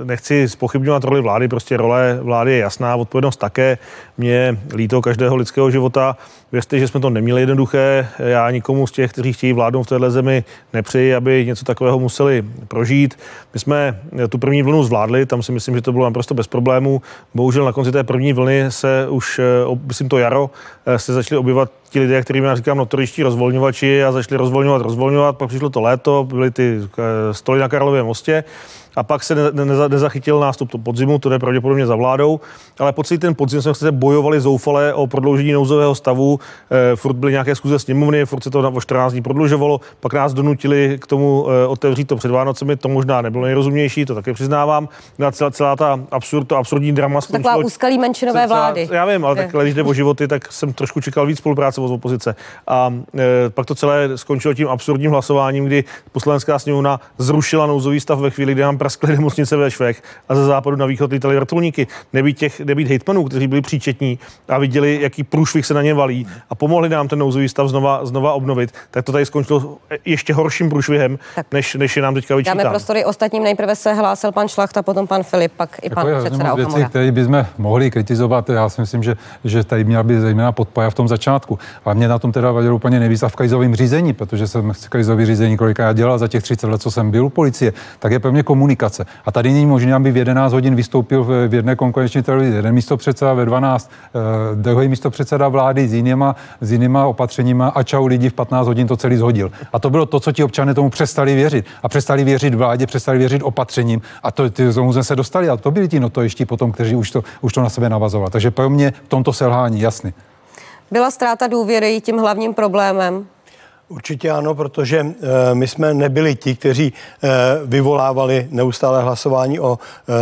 nechci spochybňovat roli vlády, prostě role vlády je jasná, odpovědnost také. Mě líto každého lidského života. Věřte, že jsme to neměli jednoduché. Já nikomu z těch, kteří chtějí vládnout v téhle zemi, nepřeji, aby něco takového museli prožít. My jsme tu první vlnu zvládli, tam si myslím, že to bylo naprosto bez problémů. Bohužel na konci té první vlny se už, eh, myslím to jaro, eh, se začali objevovat ti lidé, kterým já říkám notoričtí rozvolňovači a začali rozvolňovat, rozvolňovat, pak přišlo to léto, byly ty eh, stoly na Karlově mostě a pak se ne, ne, nezachytil nástup to podzimu, to je pravděpodobně za vládou, ale po celý ten podzim jsme se bojovali zoufale o prodloužení nouzového stavu, e, furt byly nějaké zkuze sněmovny, furt se to o 14 dní prodlužovalo, pak nás donutili k tomu e, otevřít to před Vánocemi, to možná nebylo nejrozumější, to také přiznávám. Na celá, celá ta absurd, to absurdní drama Taková úskalí menšinové vlády. Já vím, ale tak, když jde o životy, tak jsem trošku čekal víc spolupráce z opozice. A e, pak to celé skončilo tím absurdním hlasováním, kdy poslanecká sněmovna zrušila nouzový stav ve chvíli, kdy nám praskly nemocnice ve Švech a ze západu na východ lítali vrtulníky. Nebýt těch, nebýt hejtmanů, kteří byli příčetní a viděli, jaký průšvih se na ně valí a pomohli nám ten nouzový stav znova, znova obnovit, tak to tady skončilo ještě horším průšvihem, než, než je nám teďka vyčítám. Dáme prostory ostatním. Nejprve se hlásil pan Šlachta, potom pan Filip, pak i pan jako předseda věci, Okamura. které bychom mohli kritizovat, já si myslím, že, že tady měla být zejména podpora v tom začátku. A mě na tom teda vadilo úplně nejvíc v krizovém řízení, protože jsem v krizovém řízení kolikrát dělal za těch 30 let, co jsem byl u policie, tak je pro mě komunikace. A tady není možné, aby v 11 hodin vystoupil v jedné konkurenční televizi jeden místo předseda ve 12, eh, druhý místo předseda vlády s jinýma, s jinýma opatřeníma a čau lidi v 15 hodin to celý zhodil. A to bylo to, co ti občané tomu přestali věřit. A přestali věřit vládě, přestali věřit opatřením. A to, ty, tomu jsme se dostali. A to byli ti to ještě potom, kteří už to, už to na sebe navazovali. Takže pro mě v tomto selhání jasný. Byla ztráta důvěry tím hlavním problémem? Určitě ano, protože e, my jsme nebyli ti, kteří e, vyvolávali neustále hlasování o e,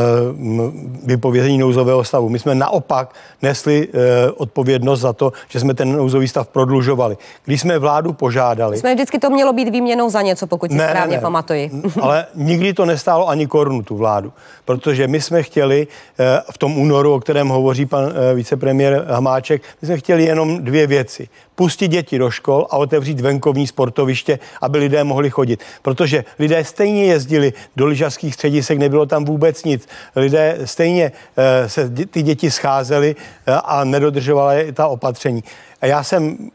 vypovězení nouzového stavu. My jsme naopak nesli odpovědnost za to, že jsme ten nouzový stav prodlužovali. Když jsme vládu požádali. Jsme vždycky to mělo být výměnou za něco, pokud si Ne, správně ne. pamatuji. Ale nikdy to nestálo ani korunu tu vládu, protože my jsme chtěli eh, v tom únoru, o kterém hovoří pan eh, vicepremiér Hamáček, my jsme chtěli jenom dvě věci. Pustit děti do škol a otevřít venkovní sportoviště, aby lidé mohli chodit. Protože lidé stejně jezdili do lyžařských středisek, nebylo tam vůbec nic. Lidé stejně eh, se ty děti scházely eh, a nedodržovali ta opatření. A já jsem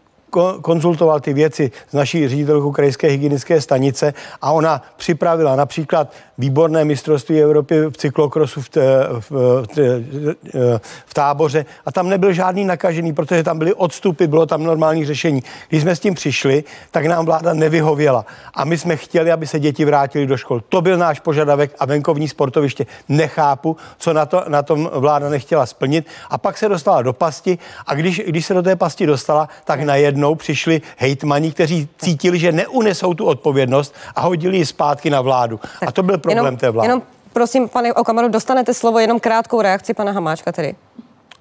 konzultoval ty věci s naší ředitelkou krajské hygienické stanice a ona připravila například výborné mistrovství Evropy v cyklokrosu v, t- v, v, v táboře a tam nebyl žádný nakažený, protože tam byly odstupy, bylo tam normální řešení. Když jsme s tím přišli, tak nám vláda nevyhověla a my jsme chtěli, aby se děti vrátili do škol. To byl náš požadavek a venkovní sportoviště nechápu, co na, to, na tom vláda nechtěla splnit a pak se dostala do pasti a když, když se do té pasti dostala, tak najednou přišli hejtmani, kteří cítili, že neunesou tu odpovědnost a hodili ji zpátky na vládu. A to byl problém jenom, té vlády. jenom prosím, pane Okamaru, dostanete slovo, jenom krátkou reakci pana Hamáčka tedy.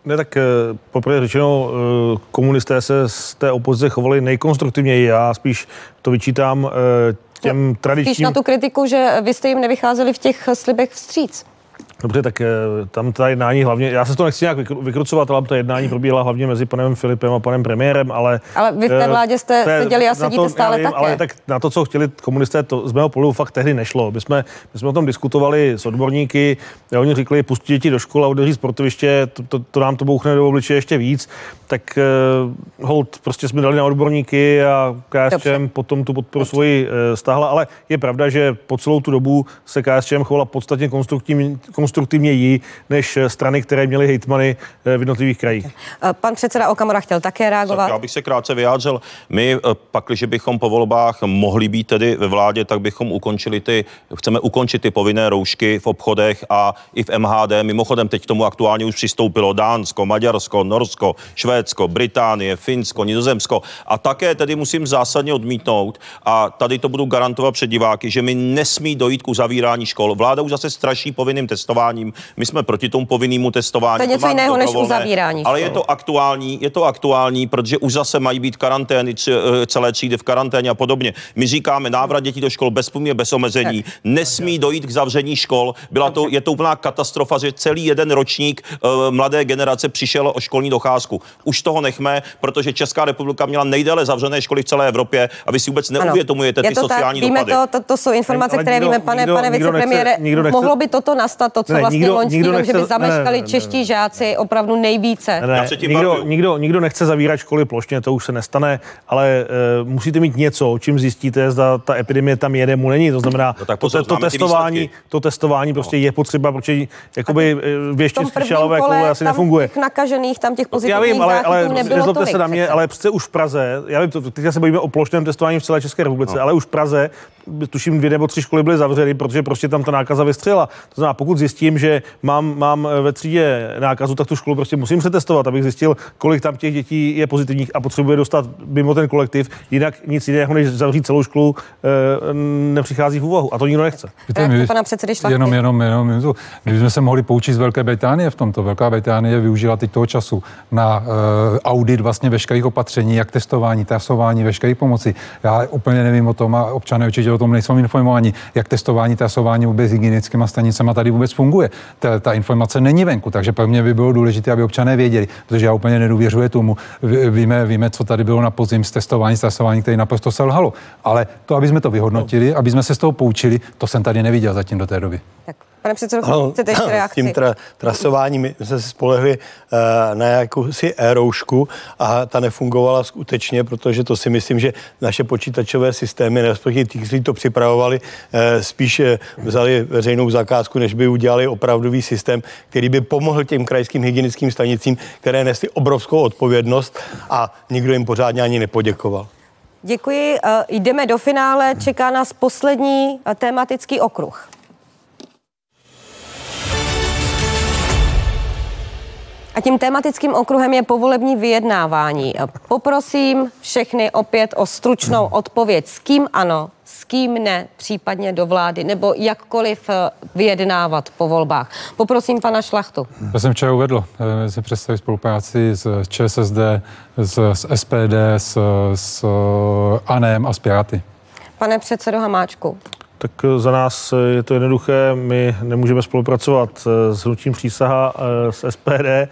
Ne, tak eh, poprvé řečeno, eh, komunisté se z té opozice chovali nejkonstruktivněji. Já spíš to vyčítám eh, těm Spíš tradičním... na tu kritiku, že vy jste jim nevycházeli v těch slibech vstříc. Dobře, tak eh, tam ta jednání hlavně, já se to nechci nějak vykru- vykrucovat, ale ta jednání probíhala hlavně mezi panem Filipem a panem premiérem, ale... Ale vy v té eh, vládě jste to je- seděli a sedíte to, stále vím, také. Ale tak na to, co chtěli komunisté, to z mého pohledu fakt tehdy nešlo. My jsme, my jsme o tom diskutovali s odborníky, a oni říkali, pustit děti do škol a otevřít sportoviště, to, to, to, nám to bouchne do obličeje ještě víc. Tak uh, hold, prostě jsme dali na odborníky a KSČM Dobře. potom tu podporu svoji uh, stáhla, ale je pravda, že po celou tu dobu se KSČM chovala podstatně konstruktivně, konstruktivněji než eh, strany, které měly hejtmany eh, v jednotlivých krajích. Eh, Pan předseda Okamura chtěl také reagovat. Já bych se krátce vyjádřil. My pak, když bychom po volbách mohli být tedy ve vládě, tak bychom ukončili ty, chceme ukončit ty povinné roušky v obchodech a i v MHD. Mimochodem teď k tomu aktuálně už přistoupilo Dánsko, Maďarsko, Norsko, Švédsko, Británie, Finsko, Nizozemsko. A také tedy musím zásadně odmítnout, a tady to budu garantovat před diváky, že mi nesmí dojít k uzavírání škol. Vláda už zase straší povinným testováním. My jsme proti tomu povinnému testování. To je něco jiného než uzavírání Ale je to aktuální, je to aktuální, protože už zase mají být karantény, eh, celé třídy v karanténě a podobně. My říkáme návrat dětí do škol bez poměr, bez omezení. Nesmí dojít k zavření škol. Byla to, je to úplná katastrofa, že celý jeden ročník uh, mladé generace přišel o školní docházku. Už toho nechme, protože Česká republika měla nejdéle zavřené školy v celé Evropě a vy si vůbec neuvědomujete ty sociální tak, víme dopady. to, to, to jsou informace, Ale které nikdo- víme, pane, nikdo- pane nikdo nechce- vicepremiére. nikdo nechce- Mohlo by toto nastat, to, co Ne, vlastně nikdo- loňský nikdo rok, že by nechce- ne, ne, zameškali ne, ne. čeští žáci opravdu nejvíce. Ne, nikdo, nikdo, nikdo nechce zavírat školy plošně, to už se nestane, ale uh, musíte mít něco, čím zjistíte, zda ta epidemie tam je nebo není. To znamená, No tak to, pozor, to, to, testování, to testování prostě je potřeba, protože jakoby věště skřišalové kole koule asi tam nefunguje. těch nakažených, tam těch Já pozitivních vím, ale, ale nezlobte tolik. se na mě, přece. ale přece už v Praze, já vím, to, teďka se bavíme o plošném testování v celé České republice, no. ale už v Praze tuším, dvě nebo tři školy byly zavřeny, protože prostě tam ta nákaza vystřelila. To znamená, pokud zjistím, že mám, mám ve třídě nákazu, tak tu školu prostě musím přetestovat, abych zjistil, kolik tam těch dětí je pozitivních a potřebuje dostat mimo ten kolektiv. Jinak nic jiného, než zavřít celou školu, e, nepřichází v úvahu. A to nikdo nechce. Víte, my, pana předsedy jenom, jenom, jenom, jenom, my jsme se mohli poučit z Velké Británie v tomto. Velká Británie využila teď toho času na uh, audit vlastně veškerých opatření, jak testování, trasování, veškeré pomoci. Já úplně nevím o tom a občané určitě o tom nejsou informovaní, jak testování, trasování vůbec hygienickými stanicemi tady vůbec funguje. Ta, ta informace není venku, takže pro mě by bylo důležité, aby občané věděli, protože já úplně nedůvěřuji tomu. Víme, víme, co tady bylo na podzim s testování, trasování, které naprosto selhalo. Ale to, aby jsme to vyhodnotili, aby jsme se z toho poučili, to jsem tady neviděl zatím do té doby. Tak Pane předsedo, chcete ještě reakci? Tím tra- trasováním my jsme se spolehli uh, na jakousi e-roušku a ta nefungovala skutečně, protože to si myslím, že naše počítačové systémy, respektive ti, kteří to připravovali, uh, spíš vzali veřejnou zakázku, než by udělali opravdový systém, který by pomohl těm krajským hygienickým stanicím, které nesly obrovskou odpovědnost a nikdo jim pořádně ani nepoděkoval. Děkuji. Jdeme do finále. Čeká nás poslední tematický okruh. A tím tematickým okruhem je povolební vyjednávání. Poprosím všechny opět o stručnou odpověď. S kým ano, s kým ne, případně do vlády, nebo jakkoliv eh, vyjednávat po volbách. Poprosím pana Šlachtu. Já jsem včera uvedl, eh, si spolupráci s ČSSD, s, s SPD, s, s ANEM a s Piráty. Pane předsedo Hamáčku. Tak eh, za nás je to jednoduché, my nemůžeme spolupracovat s hnutím přísaha s SPD,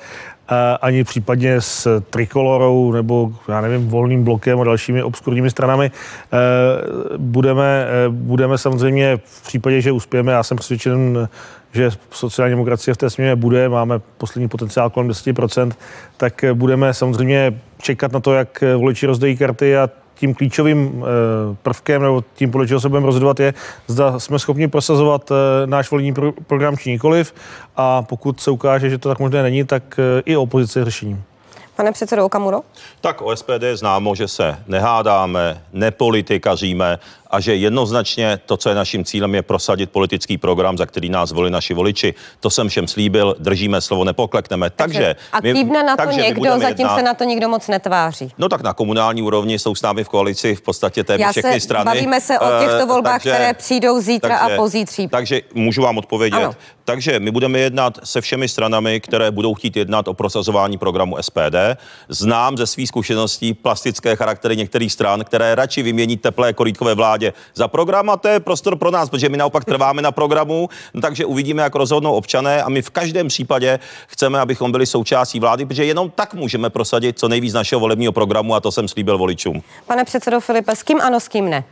ani případně s Trikolorou nebo, já nevím, volným blokem a dalšími obskurními stranami. Budeme, budeme samozřejmě v případě, že uspějeme, já jsem přesvědčen, že sociální demokracie v té směně bude, máme poslední potenciál kolem 10%, tak budeme samozřejmě čekat na to, jak voliči rozdají karty a tím klíčovým eh, prvkem nebo tím, podle čeho se budeme rozhodovat, je, zda jsme schopni prosazovat eh, náš volební program či nikoliv a pokud se ukáže, že to tak možné není, tak eh, i opozice je řešením. Pane předsedo Okamuro? Tak o SPD známo, že se nehádáme, nepolitikaříme a že jednoznačně to, co je naším cílem, je prosadit politický program, za který nás volí naši voliči. To jsem všem slíbil, držíme slovo, nepoklekneme. Takže, a kývne na to někdo, zatím jednat. se na to nikdo moc netváří. No tak na komunální úrovni jsou s námi v koalici v podstatě téměř všechny se, strany. Bavíme se o těchto volbách, takže, které přijdou zítra takže, a pozítří. Takže můžu vám odpovědět. Ano. Takže my budeme jednat se všemi stranami, které budou chtít jednat o prosazování programu SPD. Znám ze svých zkušeností plastické charaktery některých stran, které radši vymění teplé korítkové vládě za program a to je prostor pro nás, protože my naopak trváme na programu, no, takže uvidíme, jak rozhodnou občané a my v každém případě chceme, abychom byli součástí vlády, protože jenom tak můžeme prosadit co nejvíc našeho volebního programu a to jsem slíbil voličům. Pane předsedo Filipe, s kým ano, s kým ne?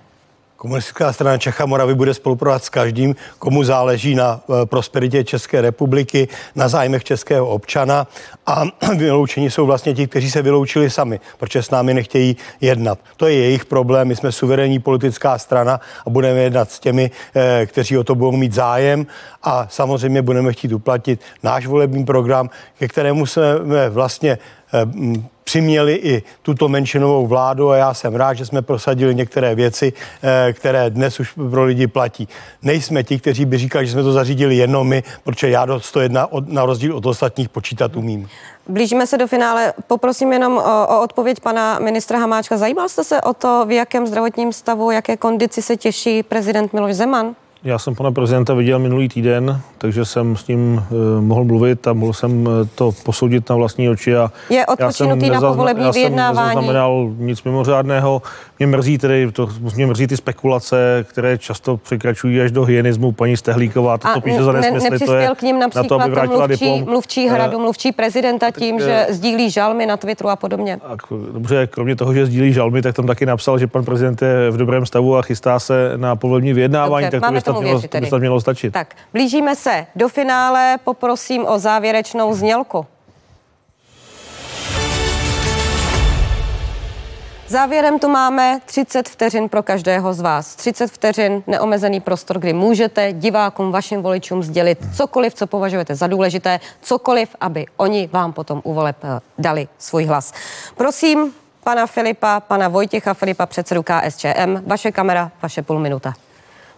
Komunistická strana Čecha Moravy bude spolupracovat s každým, komu záleží na eh, prosperitě České republiky, na zájmech českého občana. A vyloučení jsou vlastně ti, kteří se vyloučili sami, protože s námi nechtějí jednat. To je jejich problém, my jsme suverénní politická strana a budeme jednat s těmi, eh, kteří o to budou mít zájem. A samozřejmě budeme chtít uplatnit náš volební program, ke kterému jsme vlastně eh, přiměli i tuto menšinovou vládu a já jsem rád, že jsme prosadili některé věci, eh, které dnes už pro lidi platí. Nejsme ti, kteří by říkali, že jsme to zařídili jenom my, protože já to jedna na rozdíl od ostatních počítat umím. Blížíme se do finále. Poprosím jenom o, o odpověď pana ministra Hamáčka. Zajímal jste se o to, v jakém zdravotním stavu, jaké kondici se těší prezident Miloš Zeman? Já jsem pana prezidenta viděl minulý týden, takže jsem s ním uh, mohl mluvit a mohl jsem uh, to posoudit na vlastní oči. A je odpočinutý na povolební já vyjednávání? Já jsem nic mimořádného. Mě mrzí tedy, to, mě mrzí ty spekulace, které často překračují až do hyenismu. Paní Stehlíková to, to píše za nesmysly. To je k ním například na to, aby vrátila mluvčí, diplom. mluvčí eh, hradu, mluvčí prezidenta tím, tak, že sdílí žalmy na Twitteru a podobně. A, dobře, kromě toho, že sdílí žalmy, tak tam taky napsal, že pan prezident je v dobrém stavu a chystá se na povolební vyjednávání. Dobře, tak to tomu mělo, věřit tedy. To by mělo stačit. Tak, blížíme se do finále, poprosím o závěrečnou znělku. Závěrem tu máme 30 vteřin pro každého z vás. 30 vteřin, neomezený prostor, kdy můžete divákům, vašim voličům sdělit cokoliv, co považujete za důležité, cokoliv, aby oni vám potom u voleb eh, dali svůj hlas. Prosím pana Filipa, pana Vojtěcha Filipa, předsedu KSČM, vaše kamera, vaše půl minuta.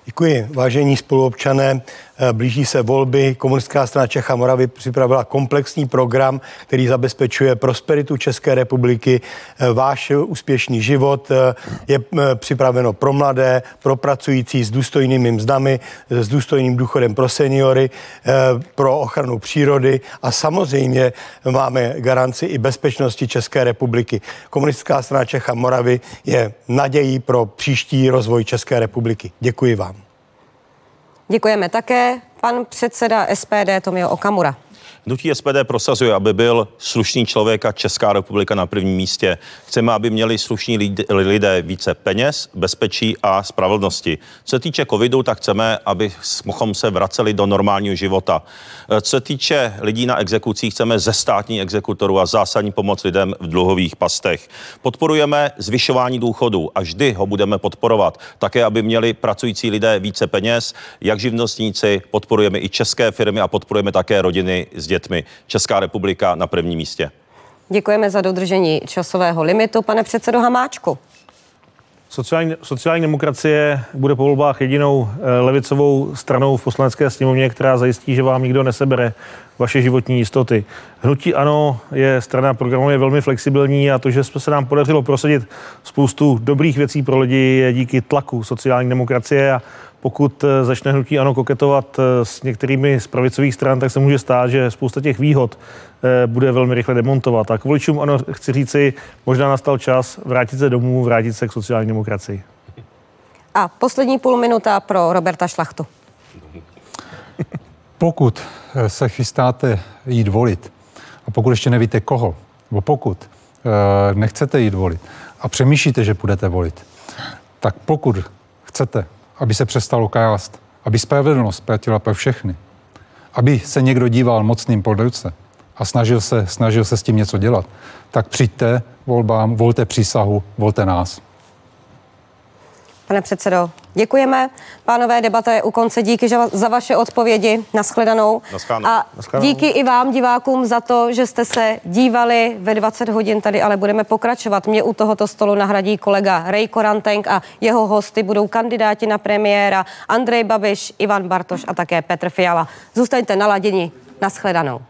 Děkuji. Vážení spoluobčané, blíží se volby. Komunistická strana Čecha Moravy připravila komplexní program, který zabezpečuje prosperitu České republiky, eh, váš úspěšný život. eh, Je eh, připraveno pro mladé, pro pracující s důstojnými mzdami, s důstojným důchodem pro seniory, eh, pro ochranu přírody a samozřejmě máme garanci i bezpečnosti České republiky. Komunistická strana Čecha Moravy je nadějí pro příští rozvoj České republiky. Děkuji vám. Děkujeme také. Pan předseda SPD Tomio Okamura. Hnutí SPD prosazuje, aby byl slušný člověk a Česká republika na prvním místě. Chceme, aby měli slušní lid- lidé více peněz, bezpečí a spravedlnosti. Co se týče covidu, tak chceme, aby jsme se vraceli do normálního života. Eh, Co se týče lidí na exekucích, chceme ze státní exekutorů a zásadní pomoc lidem v dluhových pastech. Podporujeme zvyšování důchodů a vždy ho budeme podporovat. Také, aby měli pracující lidé více peněz, jak živnostníci, podporujeme i české firmy a podporujeme také rodiny s. Česká republika na prvním místě. Děkujeme za dodržení časového limitu. Pane předsedo Hamáčku. Sociální, sociální demokracie bude po volbách jedinou eh, levicovou stranou v poslanecké sněmovně, která zajistí, že vám nikdo nesebere vaše životní jistoty. Hnutí ANO je strana programově velmi flexibilní a to, že jsme se nám podařilo prosadit spoustu dobrých věcí pro lidi, je díky tlaku sociální demokracie a pokud eh, začne hnutí ANO koketovat eh, s některými z pravicových stran, tak se může stát, že spousta těch výhod eh, bude velmi rychle demontovat. A k voličům ANO chci říci, možná nastal čas vrátit se domů, vrátit se k sociální demokracii. A poslední půl minuta pro Roberta Šlachtu. Pokud se chystáte jít volit a pokud ještě nevíte koho, nebo pokud eh, nechcete jít volit a přemýšlíte, že půjdete volit, tak pokud chcete, aby se přestalo krást, aby spravedlnost platila pro všechny, aby se někdo díval mocným pod ruce a snažil se, snažil se s tím něco dělat, tak přijďte volbám, volte přísahu, volte nás. Pane předsedo, děkujeme. Pánové, debata je u konce. Díky za vaše odpovědi. Naschledanou. Naschledanou. A Naschledanou. díky i vám, divákům, za to, že jste se dívali ve 20 hodin tady, ale budeme pokračovat. Mě u tohoto stolu nahradí kolega Ray Korantenk a jeho hosty budou kandidáti na premiéra Andrej Babiš, Ivan Bartoš a také Petr Fiala. Zůstaňte naladěni. Naschledanou.